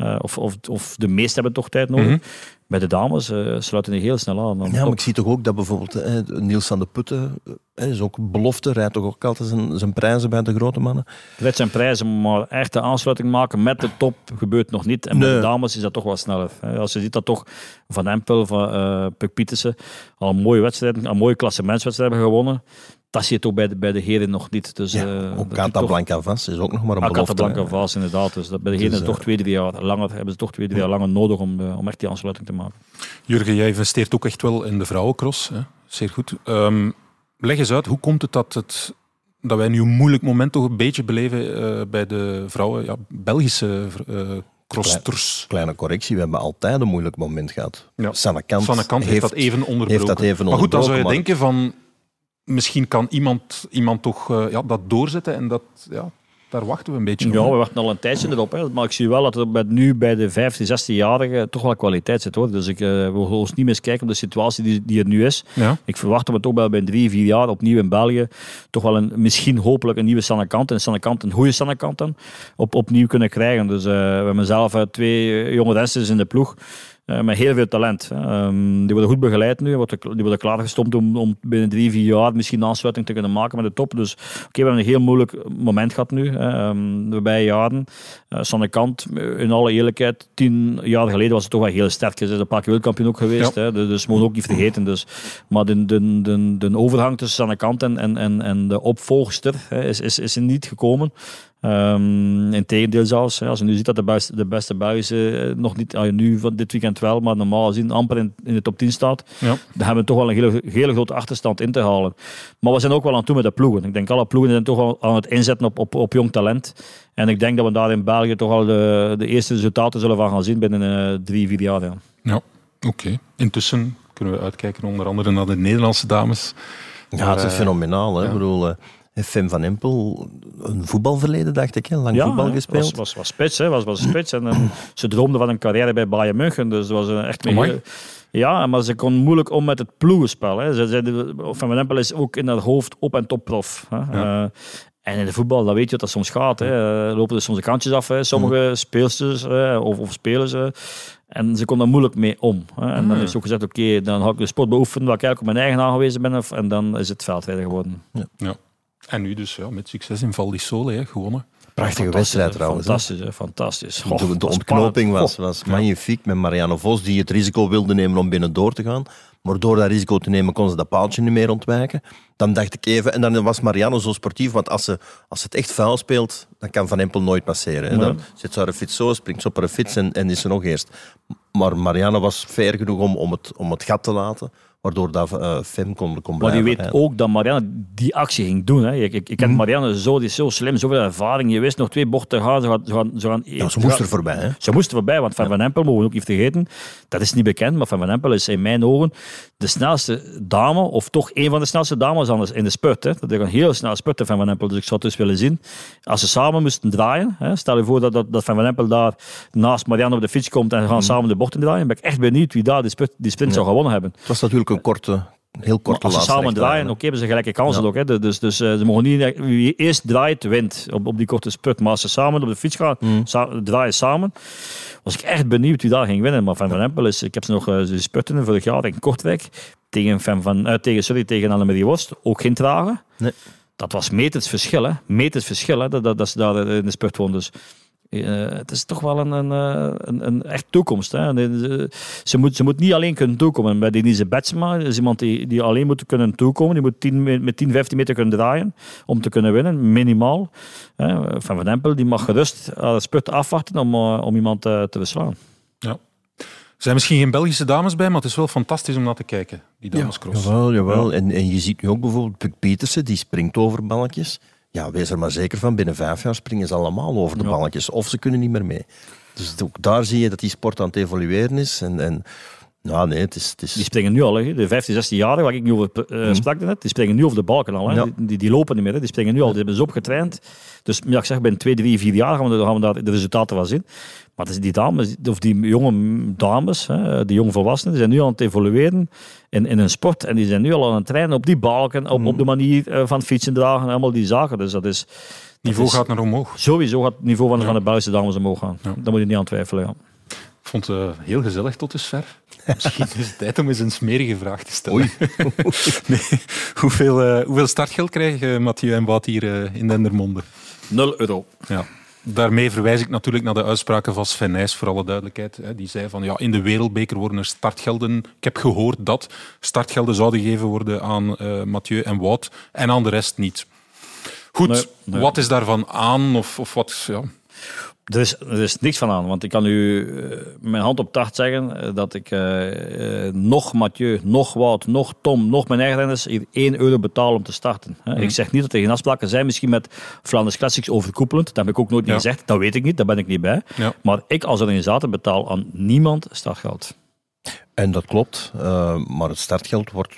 Eh, of, of, of de meesten hebben toch tijd nodig. Mhm. Bij de dames eh, sluiten die heel snel aan. Ja, maar ik zie toch ook dat bijvoorbeeld eh, Niels van de Putten, eh, is ook belofte, rijdt toch ook altijd zijn, zijn prijzen bij de grote mannen. Red zijn prijzen, maar echt de aansluiting maken met de top gebeurt nog niet. En bij Nee. de dames is dat toch wel sneller. hè. Als je ziet dat toch Van Empel, van uh, Puk Pietersen al een mooie wedstrijd, een mooie klassementswedstrijd hebben gewonnen. Dat zie je toch bij de, bij de heren nog niet. Dus, Ja, eh, ook dat doet Cata toch- Blanca Vas is ook nog maar een Ah, belofte. Casablanca Vaas, inderdaad. Dus dat bij de heren Dus, toch eh, twee, drie jaar langer, hebben ze toch twee, drie jaar langer nodig om, eh, om echt die aansluiting te maken. Jurgen, jij investeert ook echt wel in de vrouwencross. Hè? Zeer goed. Ehm, leg eens uit, hoe komt het dat, het dat wij nu een moeilijk moment toch een beetje beleven eh, bij de vrouwen, ja, Belgische eh crossters? Kleine correctie, we hebben altijd een moeilijk moment gehad. Ja. Sanne Kant, Van de kant heeft, dat even onderbroken. heeft dat even maar goed, dan zou je denken van, misschien kan iemand, iemand toch eh, ja, dat doorzetten en dat, ja, daar wachten we een beetje Ja, op. we wachten al een tijdje erop. Hè. Maar ik zie wel dat er bij, nu bij de 15, 16-jarigen toch wel kwaliteit zit. Hoor. Dus ik uh, wil ons niet meer kijken op de situatie die, die er nu is. Ja. Ik verwacht dat we toch wel bij drie, vier jaar opnieuw in België toch wel een, misschien hopelijk een nieuwe Sannekant. En een Sannekant, een goede Sannekant dan, op, opnieuw kunnen krijgen. Dus uh, we hebben zelf uh, twee jonge rensters in de ploeg. Uh, met heel veel talent. Um, die worden goed begeleid nu. Die worden klaargestomd om, om binnen drie, vier jaar misschien aansluiting te kunnen maken met de top. Dus oké, okay, we hebben een heel moeilijk moment gehad nu. Um, de voorbije jaren. Uh, Sanne Kant, in alle eerlijkheid, tien jaar geleden was het toch wel heel sterk. Ze is een paar keer wereldkampioen ook geweest. Ja. Hè, dus we moeten ook niet vergeten. Dus. Maar de, de, de, de overgang tussen Sanne Kant en, en, en, en de opvolgster hè, is, is, is er niet gekomen. Um, in tegendeel zelfs, hè, als je nu ziet dat de beste, de beste Belgische uh, nog niet, nu van dit weekend wel, maar normaal gezien amper in, in de top 10 staat, ja. dan hebben we toch wel een hele, hele grote achterstand in te halen. Maar we zijn ook wel aan toe met de ploegen. Ik denk alle ploegen zijn toch wel aan het inzetten op, op, op jong talent. En ik denk dat we daar in België toch al de, de eerste resultaten zullen van gaan zien binnen uh, drie, vier jaar. Ja, ja oké. Okay. Intussen kunnen we uitkijken onder andere naar de Nederlandse dames. Ja, het is uh, fenomenaal. Hè? Ja. Ik bedoel, uh, Fem van Empel, een voetbalverleden, dacht ik. Hè? Lang ja, voetbal gespeeld. Was, was, was spits, hè? Was, was spits. en, en ze droomde van een carrière bij Bayern München. Dus dat was uh, echt een hele... Ja, maar ze kon moeilijk om met het ploegenspel. Hè. Ze, ze, Van Empel is ook in haar hoofd op- en top prof. Hè. Ja. Uh, En in de voetbal, dan weet je dat dat soms gaat. Hè. Eh, Lopen er soms de kantjes af, hè. sommige speelsters hè, of, of spelers. hè. En ze kon daar moeilijk mee om. Hè. En dan heeft ze ook gezegd, oké, dan ga ik de sport beoefenen waar ik eigenlijk op mijn eigen aangewezen ben. of- En dan is het veldrijden geworden. Ja. En nu dus ja, met succes in Val di Sole hè, gewonnen. Prachtige wedstrijd trouwens. Fantastisch, hè. fantastisch. De, Goh, de ontknoping was, was magnifiek met Mariano Vos, die het risico wilde nemen om binnen door te gaan. Maar door dat risico te nemen kon ze dat paaltje niet meer ontwijken. Dan dacht ik even, en dan was Mariano zo sportief, want als ze, als ze het echt vuil speelt, dan kan Van Empel nooit passeren. hè. Dan zit ze haar fiets zo, springt ze op haar fiets en, en is ze nog eerst. Maar Mariano was fair genoeg om, om, het, om het gat te laten, waardoor dat eh Fem kon, kon Maar blijven je weet ook dat Marianne die actie ging doen. Hè. Ik, ik, ik ken Marianne zo, die is zo slim, zoveel ervaring. Je wist nog twee bochten gaan. Ze gaan, ze gaan, ze gaan, Ja, ze moest er voorbij. Hè? Ze moest er voorbij, want Van Van Empel, mogen we ook niet vergeten, dat is niet bekend, maar Van Van Empel is in mijn ogen de snelste dame, of toch een van de snelste dames anders in de spurt. Hè. Dat is een heel snel spurten Van Van Empel, dus ik zou het dus willen zien. Als ze samen moesten draaien, hè. stel je voor dat, dat, dat Van Van Empel daar naast Marianne op de fiets komt en ze gaan samen de bochten draaien, ben ik echt benieuwd wie daar die, spurt, die sprint zou gewonnen hebben. Het was natuurlijk een korte, heel korte als ze samen draaien, oké, hebben ze gelijke kansen ook. Hè. Dus, dus eh, ze mogen niet, wie eerst draait, wint op, op die korte spurt. Maar als ze samen op de fiets gaan, sa- draaien samen, was ik echt benieuwd wie daar ging winnen. Maar Van Van Empel is, ik heb ze nog eh, ze spurten vorig jaar in Kortrijk tegen, Van Van, eh, tegen, sorry, tegen Annemarie Worst, ook geen trage. Nee. Dat was meters verschil, hè. Meters verschil, hè, dat, dat, dat ze daar in de spurt won. Dus eh, het is toch wel een, een, eh, een, een echt toekomst. Hè. Ze, moet, ze moet niet alleen kunnen toekomen. Bij Denise Betsma is iemand die, die alleen moet kunnen toekomen. Die moet 10, me- met 10, 15 meter kunnen draaien om te kunnen winnen, minimaal. Hè. Van Van Empel die mag gerust de spurt afwachten om, eh, om iemand te verslaan. Ja. Er zijn misschien geen Belgische dames bij, maar het is wel fantastisch om naar te kijken, die damescross. Jawel, jawel. En, en je ziet nu ook bijvoorbeeld Puk Pietersen, die springt over balletjes. Ja, wees er maar zeker van, binnen vijf jaar springen ze allemaal over de balletjes. Of ze kunnen niet meer mee. Dus ook daar zie je dat die sport aan het evolueren is. En, en nou, nee, het is... Het is Die springen nu al, hè. de 15, 16-jarigen waar ik nu over eh, sprak net, die springen nu over de balken al. Hè. Ja. Die, die lopen niet meer, hè. die springen nu al, die hebben ze opgetraind. Dus ja, ik zeg, binnen 2, 3, 4 jaar gaan we, gaan we daar de resultaten van zien. Maar het is die dames, of die jonge dames, hè, die jonge volwassenen, die zijn nu aan het evolueren in, in hun sport. En die zijn nu al aan het trainen op die balken, op, op de manier eh, van fietsen dragen en allemaal die zaken. Dus dat is... Het niveau is- gaat naar omhoog. Sowieso gaat het niveau van, van de Belgische dames omhoog gaan. Daar moet je niet aan twijfelen. Ja. Ik vond het eh, heel gezellig tot dusver. Misschien is het tijd om eens een smerige vraag te stellen. nee. hoeveel, eh, hoeveel startgeld krijgen Mathieu en Wout hier eh, in Dendermonde? 0 euro. Ja. Daarmee verwijs ik natuurlijk naar de uitspraken van Sven Nys, voor alle duidelijkheid. hè. Die zei van ja, in de wereldbeker worden er startgelden. Ik heb gehoord dat startgelden zouden gegeven worden aan eh, Mathieu en Wout en aan de rest niet. Goed, Nee, nee. wat is daarvan aan? Of, of wat, ja. Er is, er is niks van aan, want ik kan u eh, mijn hand op tacht zeggen eh, dat ik eh, eh, nog Mathieu, nog Wout, nog Tom, nog mijn eigen renners hier 1 euro betaal om te starten. hè. Ik zeg niet dat er geen afspraken zijn, misschien met Flanders Classics overkoepelend. Dat heb ik ook nooit Ja. niet gezegd, dat weet ik niet, daar ben ik niet bij. Ja. Maar ik als organisator betaal aan niemand startgeld. En dat klopt, maar het startgeld wordt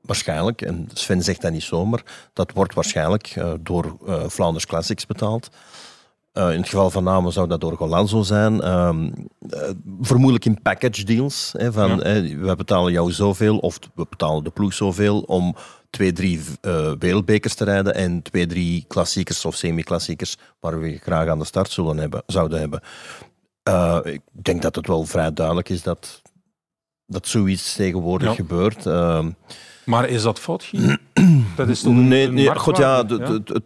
waarschijnlijk, en Sven zegt dat niet zomaar, dat wordt waarschijnlijk door Flanders Classics betaald. Eh, in het geval van Namen zou dat door Golanzo zijn. Ehm, eh, vermoedelijk in package deals. Hè, van, Ja. we betalen jou zoveel, of we betalen de ploeg zoveel om twee, drie eh, wereldbekers te rijden en twee, drie klassiekers of semi-klassiekers waar we graag aan de start zullen hebben, zouden hebben. Ik denk dat het wel vrij duidelijk is dat, dat zoiets tegenwoordig Ja. gebeurt. Ehm, Maar is dat fout? Dat is toch nee, nee goed, ja, marktwaarde, het,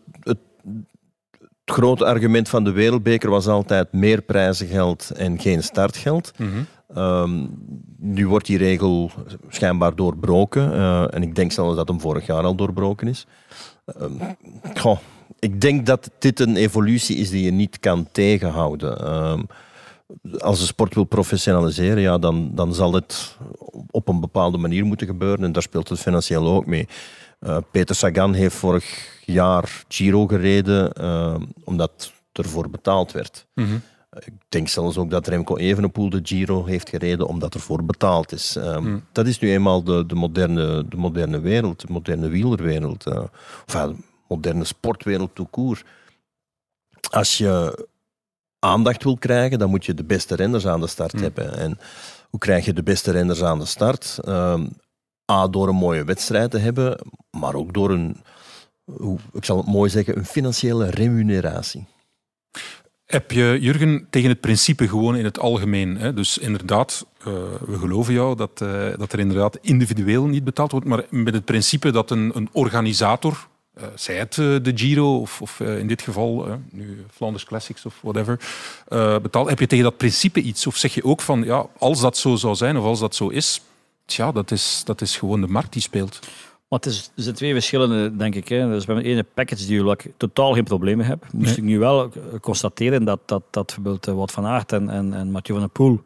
het, grote argument van de wereldbeker was altijd meer prijzengeld en geen startgeld. Mhm. Ehm, nu wordt die regel schijnbaar doorbroken. eh, en ik denk zelfs dat hem vorig jaar al doorbroken is. Ehm, goh, ik denk dat dit een evolutie is die je niet kan tegenhouden. Ehm, als de sport wil professionaliseren, ja, dan, dan zal het op een bepaalde manier moeten gebeuren. En daar speelt het financieel ook mee. Eh, Peter Sagan heeft vorig jaar Giro gereden, eh, omdat ervoor betaald werd. Mhm. Ik denk zelfs ook dat Remco Evenepoel de Giro heeft gereden omdat ervoor betaald is. Ehm, Dat is nu eenmaal de, de, moderne, de moderne wereld, de moderne wielerwereld. eh, of de moderne sportwereld tout court. Als je aandacht wil krijgen, dan moet je de beste renners aan de start hebben. En hoe krijg je de beste renners aan de start? A, door een mooie wedstrijd te hebben, maar ook door een, ik zal het mooi zeggen, een financiële remuneratie. Heb je, Jurgen, tegen het principe gewoon in het algemeen? Hè? Dus inderdaad, eh, we geloven jou dat, eh, dat er inderdaad individueel niet betaald wordt, maar met het principe dat een, een organisator, eh, zij het de Giro of, of in dit geval nu Flanders Classics of whatever, betaalt, heb je tegen dat principe iets? Of zeg je ook van, ja, als dat zo zou zijn of als dat zo is, tja, dat is, dat is gewoon de markt die speelt. Maar het is, er zijn twee verschillende, denk ik. Hè. Dus bij mijn ene package waar ik totaal geen problemen heb, moest ik nu wel constateren dat, dat, dat bijvoorbeeld eh, Wout van Aert en, en, en Mathieu van der Poel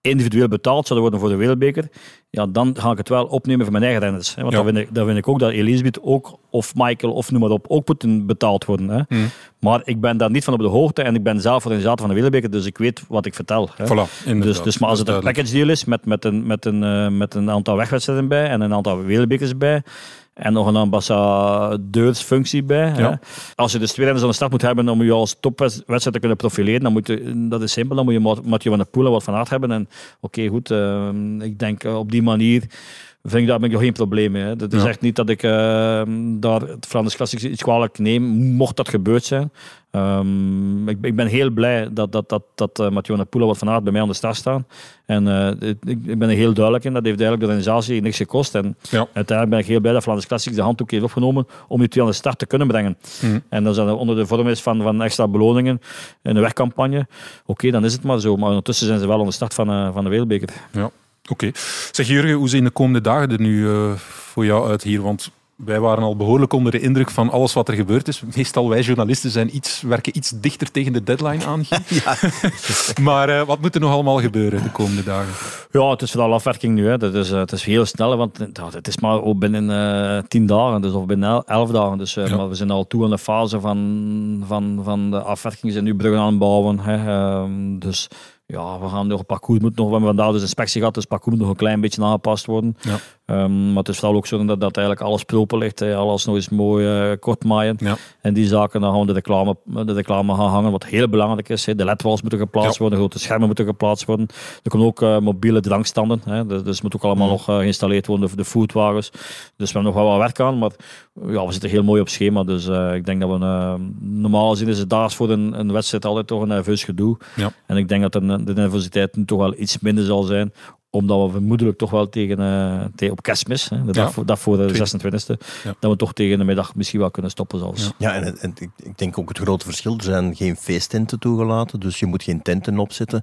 individueel betaald zouden worden voor de wereldbeker, ja, dan ga ik het wel opnemen voor mijn eigen renners. Hè. Want Ja. dan, vind ik, dan vind ik ook dat Elisabeth ook, of Michael, of noem maar op, ook moeten betaald worden. Hè. Hmm. Maar ik ben daar niet van op de hoogte en ik ben zelf organisator van de wereldbeker, dus ik weet wat ik vertel. Hè. Voilà. Dus, dus maar als het een package deal is met, met, een, met, een, eh, met een aantal wegwedstrijden bij en een aantal wereldbekers bij en nog een ambassadeursfunctie bij. Ja. Als je dus twee renners aan de start moet hebben om je als topwedstrijd te kunnen profileren, dan moet je, dat is simpel, dan moet je Ma- Mathieu van der Poel en wat van aard hebben. En oké, goed, eh, ik denk eh, op die manier vind ik daar ben ik nog geen probleem mee. Hè. Dat is Ja. echt niet dat ik eh, daar het Flanders Classics iets kwalijk neem, mocht dat gebeurd zijn. Ehm, ik, ik ben heel blij dat, dat, dat, dat uh, Mathieu en wat van aard bij mij aan de start staan. En eh, ik, ik ben er heel duidelijk in. Dat heeft eigenlijk de organisatie niks gekost. En Ja. uiteindelijk ben ik heel blij dat Flanders Classics de handdoek heeft opgenomen om die twee aan de start te kunnen brengen. Mhm. En als dat onder de vorm is van, van extra beloningen in de wegcampagne, oké, dan is het maar zo. Maar ondertussen zijn ze wel aan de start van, eh, van de wereldbeker. Ja, oké. Zeg Jurgen, hoe zien de komende dagen er nu eh, voor jou uit hier? Want wij waren al behoorlijk onder de indruk van alles wat er gebeurd is. Meestal wij journalisten zijn iets, werken iets dichter tegen de deadline aan. maar eh, wat moet er nog allemaal gebeuren de komende dagen? Ja, het is vooral afwerking nu. Hè. Dat is, eh, het is heel snel, want ja, het is maar ook binnen eh, tien dagen, dus, of binnen el- elf dagen. Dus, eh, Ja. maar we zijn al toe aan de fase van, van, van de afwerking. We zijn nu bruggen aan het bouwen. Hè. Ehm, dus ja, we gaan nog het parcours moet nog, we hebben vandaag dus inspectie gehad, dus het parcours moet nog een klein beetje aangepast worden. Ja. Ehm, maar het is vooral ook zo dat, dat eigenlijk alles proper ligt, hè. alles nog eens mooi eh, kort maaien. Ja. En die zaken, dan gaan we de reclame, de reclame gaan hangen, wat heel belangrijk is. Hè. De ledwalls moeten geplaatst Ja. worden, grote schermen moeten geplaatst worden. Er komen ook eh, mobiele drankstanden, hè. dus, dus moet ook allemaal nog eh, geïnstalleerd worden, de, de foodwagens. Dus we hebben nog wel wat werk aan, maar ja, we zitten heel mooi op schema. Dus ik denk dat we, normaal gezien is het daags voor een, een wedstrijd altijd toch een nerveus gedoe. Ja. En ik denk dat de, de nervositeit nu toch wel iets minder zal zijn omdat we vermoedelijk toch wel tegen, eh, tegen op kerstmis, hè, de dag, Ja. voor, dag voor de Tweede. 26e, Ja. dat we toch tegen de middag misschien wel kunnen stoppen zelfs. Ja. Ja, en, en ik, ik denk ook het grote verschil, er zijn geen feesttenten toegelaten, dus je moet geen tenten opzetten.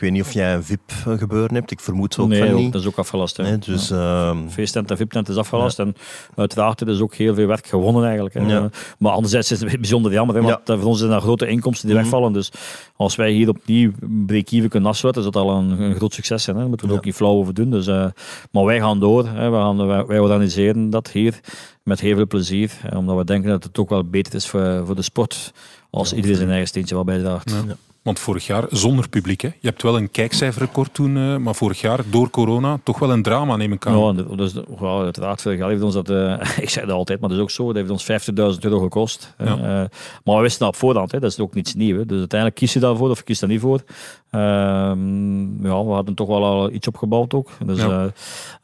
Ik weet niet of jij een VIP-gebeuren hebt, ik vermoed zo ook nee, van niet. dat is ook afgelast. Hè. Nee, dus, Ja. ehm, Feesttent en VIP-tent is afgelast. En uiteraard er is ook heel veel werk gewonnen eigenlijk. Hè. Ja. Maar anderzijds is het bijzonder jammer, hè, want eh, voor ons zijn er grote inkomsten die Mhm. wegvallen. Dus als wij hier opnieuw break-even kunnen afsluiten, is dat al een, een groot succes zijn. Hè. Daar moeten we er ook niet flauw over doen. Dus, eh, maar wij gaan door. Hè. Wij, gaan, wij, wij organiseren dat hier met heel veel plezier. Hè, omdat we denken dat het ook wel beter is voor, voor de sport als iedereen zijn eigen steentje wel bijdraagt. Want vorig jaar zonder publiek. Hè? Je hebt wel een kijkcijferrecord toen, eh, maar vorig jaar door corona toch wel een drama, neem ik aan. Ja, dus, uiteraard, vorig jaar heeft ons dat, eh, ik zeg dat altijd, maar dat is ook zo, dat heeft ons 50.000 euro gekost. Ja. Eh, maar we wisten dat op voorhand, hè, dat is ook niets nieuws. Dus uiteindelijk kies je daarvoor of je kiest daar niet voor. Ehm, ja, we hadden toch wel al iets opgebouwd ook. Dus, Ja.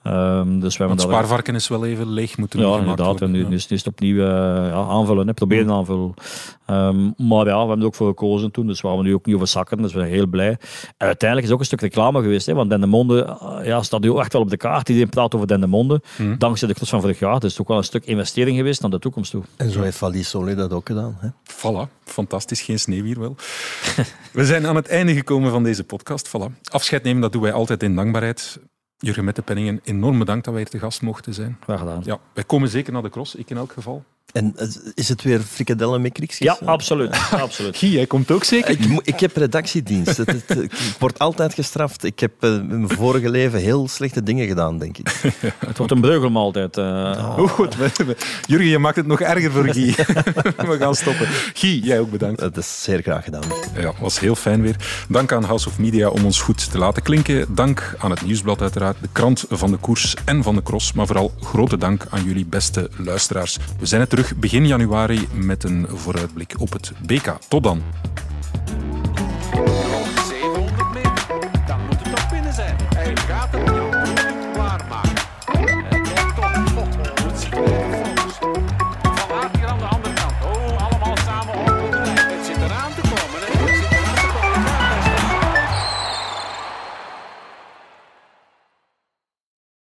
eh, ehm, dus hebben Want dat... spaarvarken is wel even leeg moeten Ja, inderdaad. En worden. nu, Ja. het opnieuw ja, aanvullen, hè. proberen aanvullen. Ehm, maar ja, we hebben er ook voor gekozen toen, dus we gaan nu ook niet over zakken. Dus we zijn heel blij. En uiteindelijk is het ook een stuk reclame geweest, hè, want Dendemonde eh, ja, staat nu ook echt wel op de kaart. Iedereen praat over Dendemonde, Hmm. dankzij de cross van vorig jaar. Dus het is ook wel een stuk investering geweest naar de toekomst toe. en zo heeft Valis Solé dat ook gedaan. Hè? Voilà, fantastisch. Geen sneeuw hier wel. We zijn aan het einde gekomen van deze podcast. Voilà. Afscheid nemen, dat doen wij altijd in dankbaarheid. Jurgen Mettepenningen, enorm bedankt dat wij hier te gast mochten zijn. Graag gedaan. Ja, wij komen zeker naar de cross, ik in elk geval. En eh, is het weer frikadellen met kriekjes? Ja, absoluut. absoluut. Guy, jij komt ook zeker? Ik, ik heb redactiedienst. Het, het- ik word altijd gestraft. Ik heb eh, in mijn vorige leven heel slechte dingen gedaan, denk ik. Het wordt een breugelmaaltijd. eh Oh, goed. Jurgen, je maakt het nog erger voor Guy. We gaan stoppen. Guy, jij ook bedankt. Dat is zeer graag gedaan. Ja, was heel fijn weer. Dank aan House of Media om ons goed te laten klinken. Dank aan het Nieuwsblad uiteraard, de krant van de koers en van de cross. Maar vooral grote dank aan jullie beste luisteraars. We zijn er terug begin januari met een vooruitblik op het BK. Tot dan.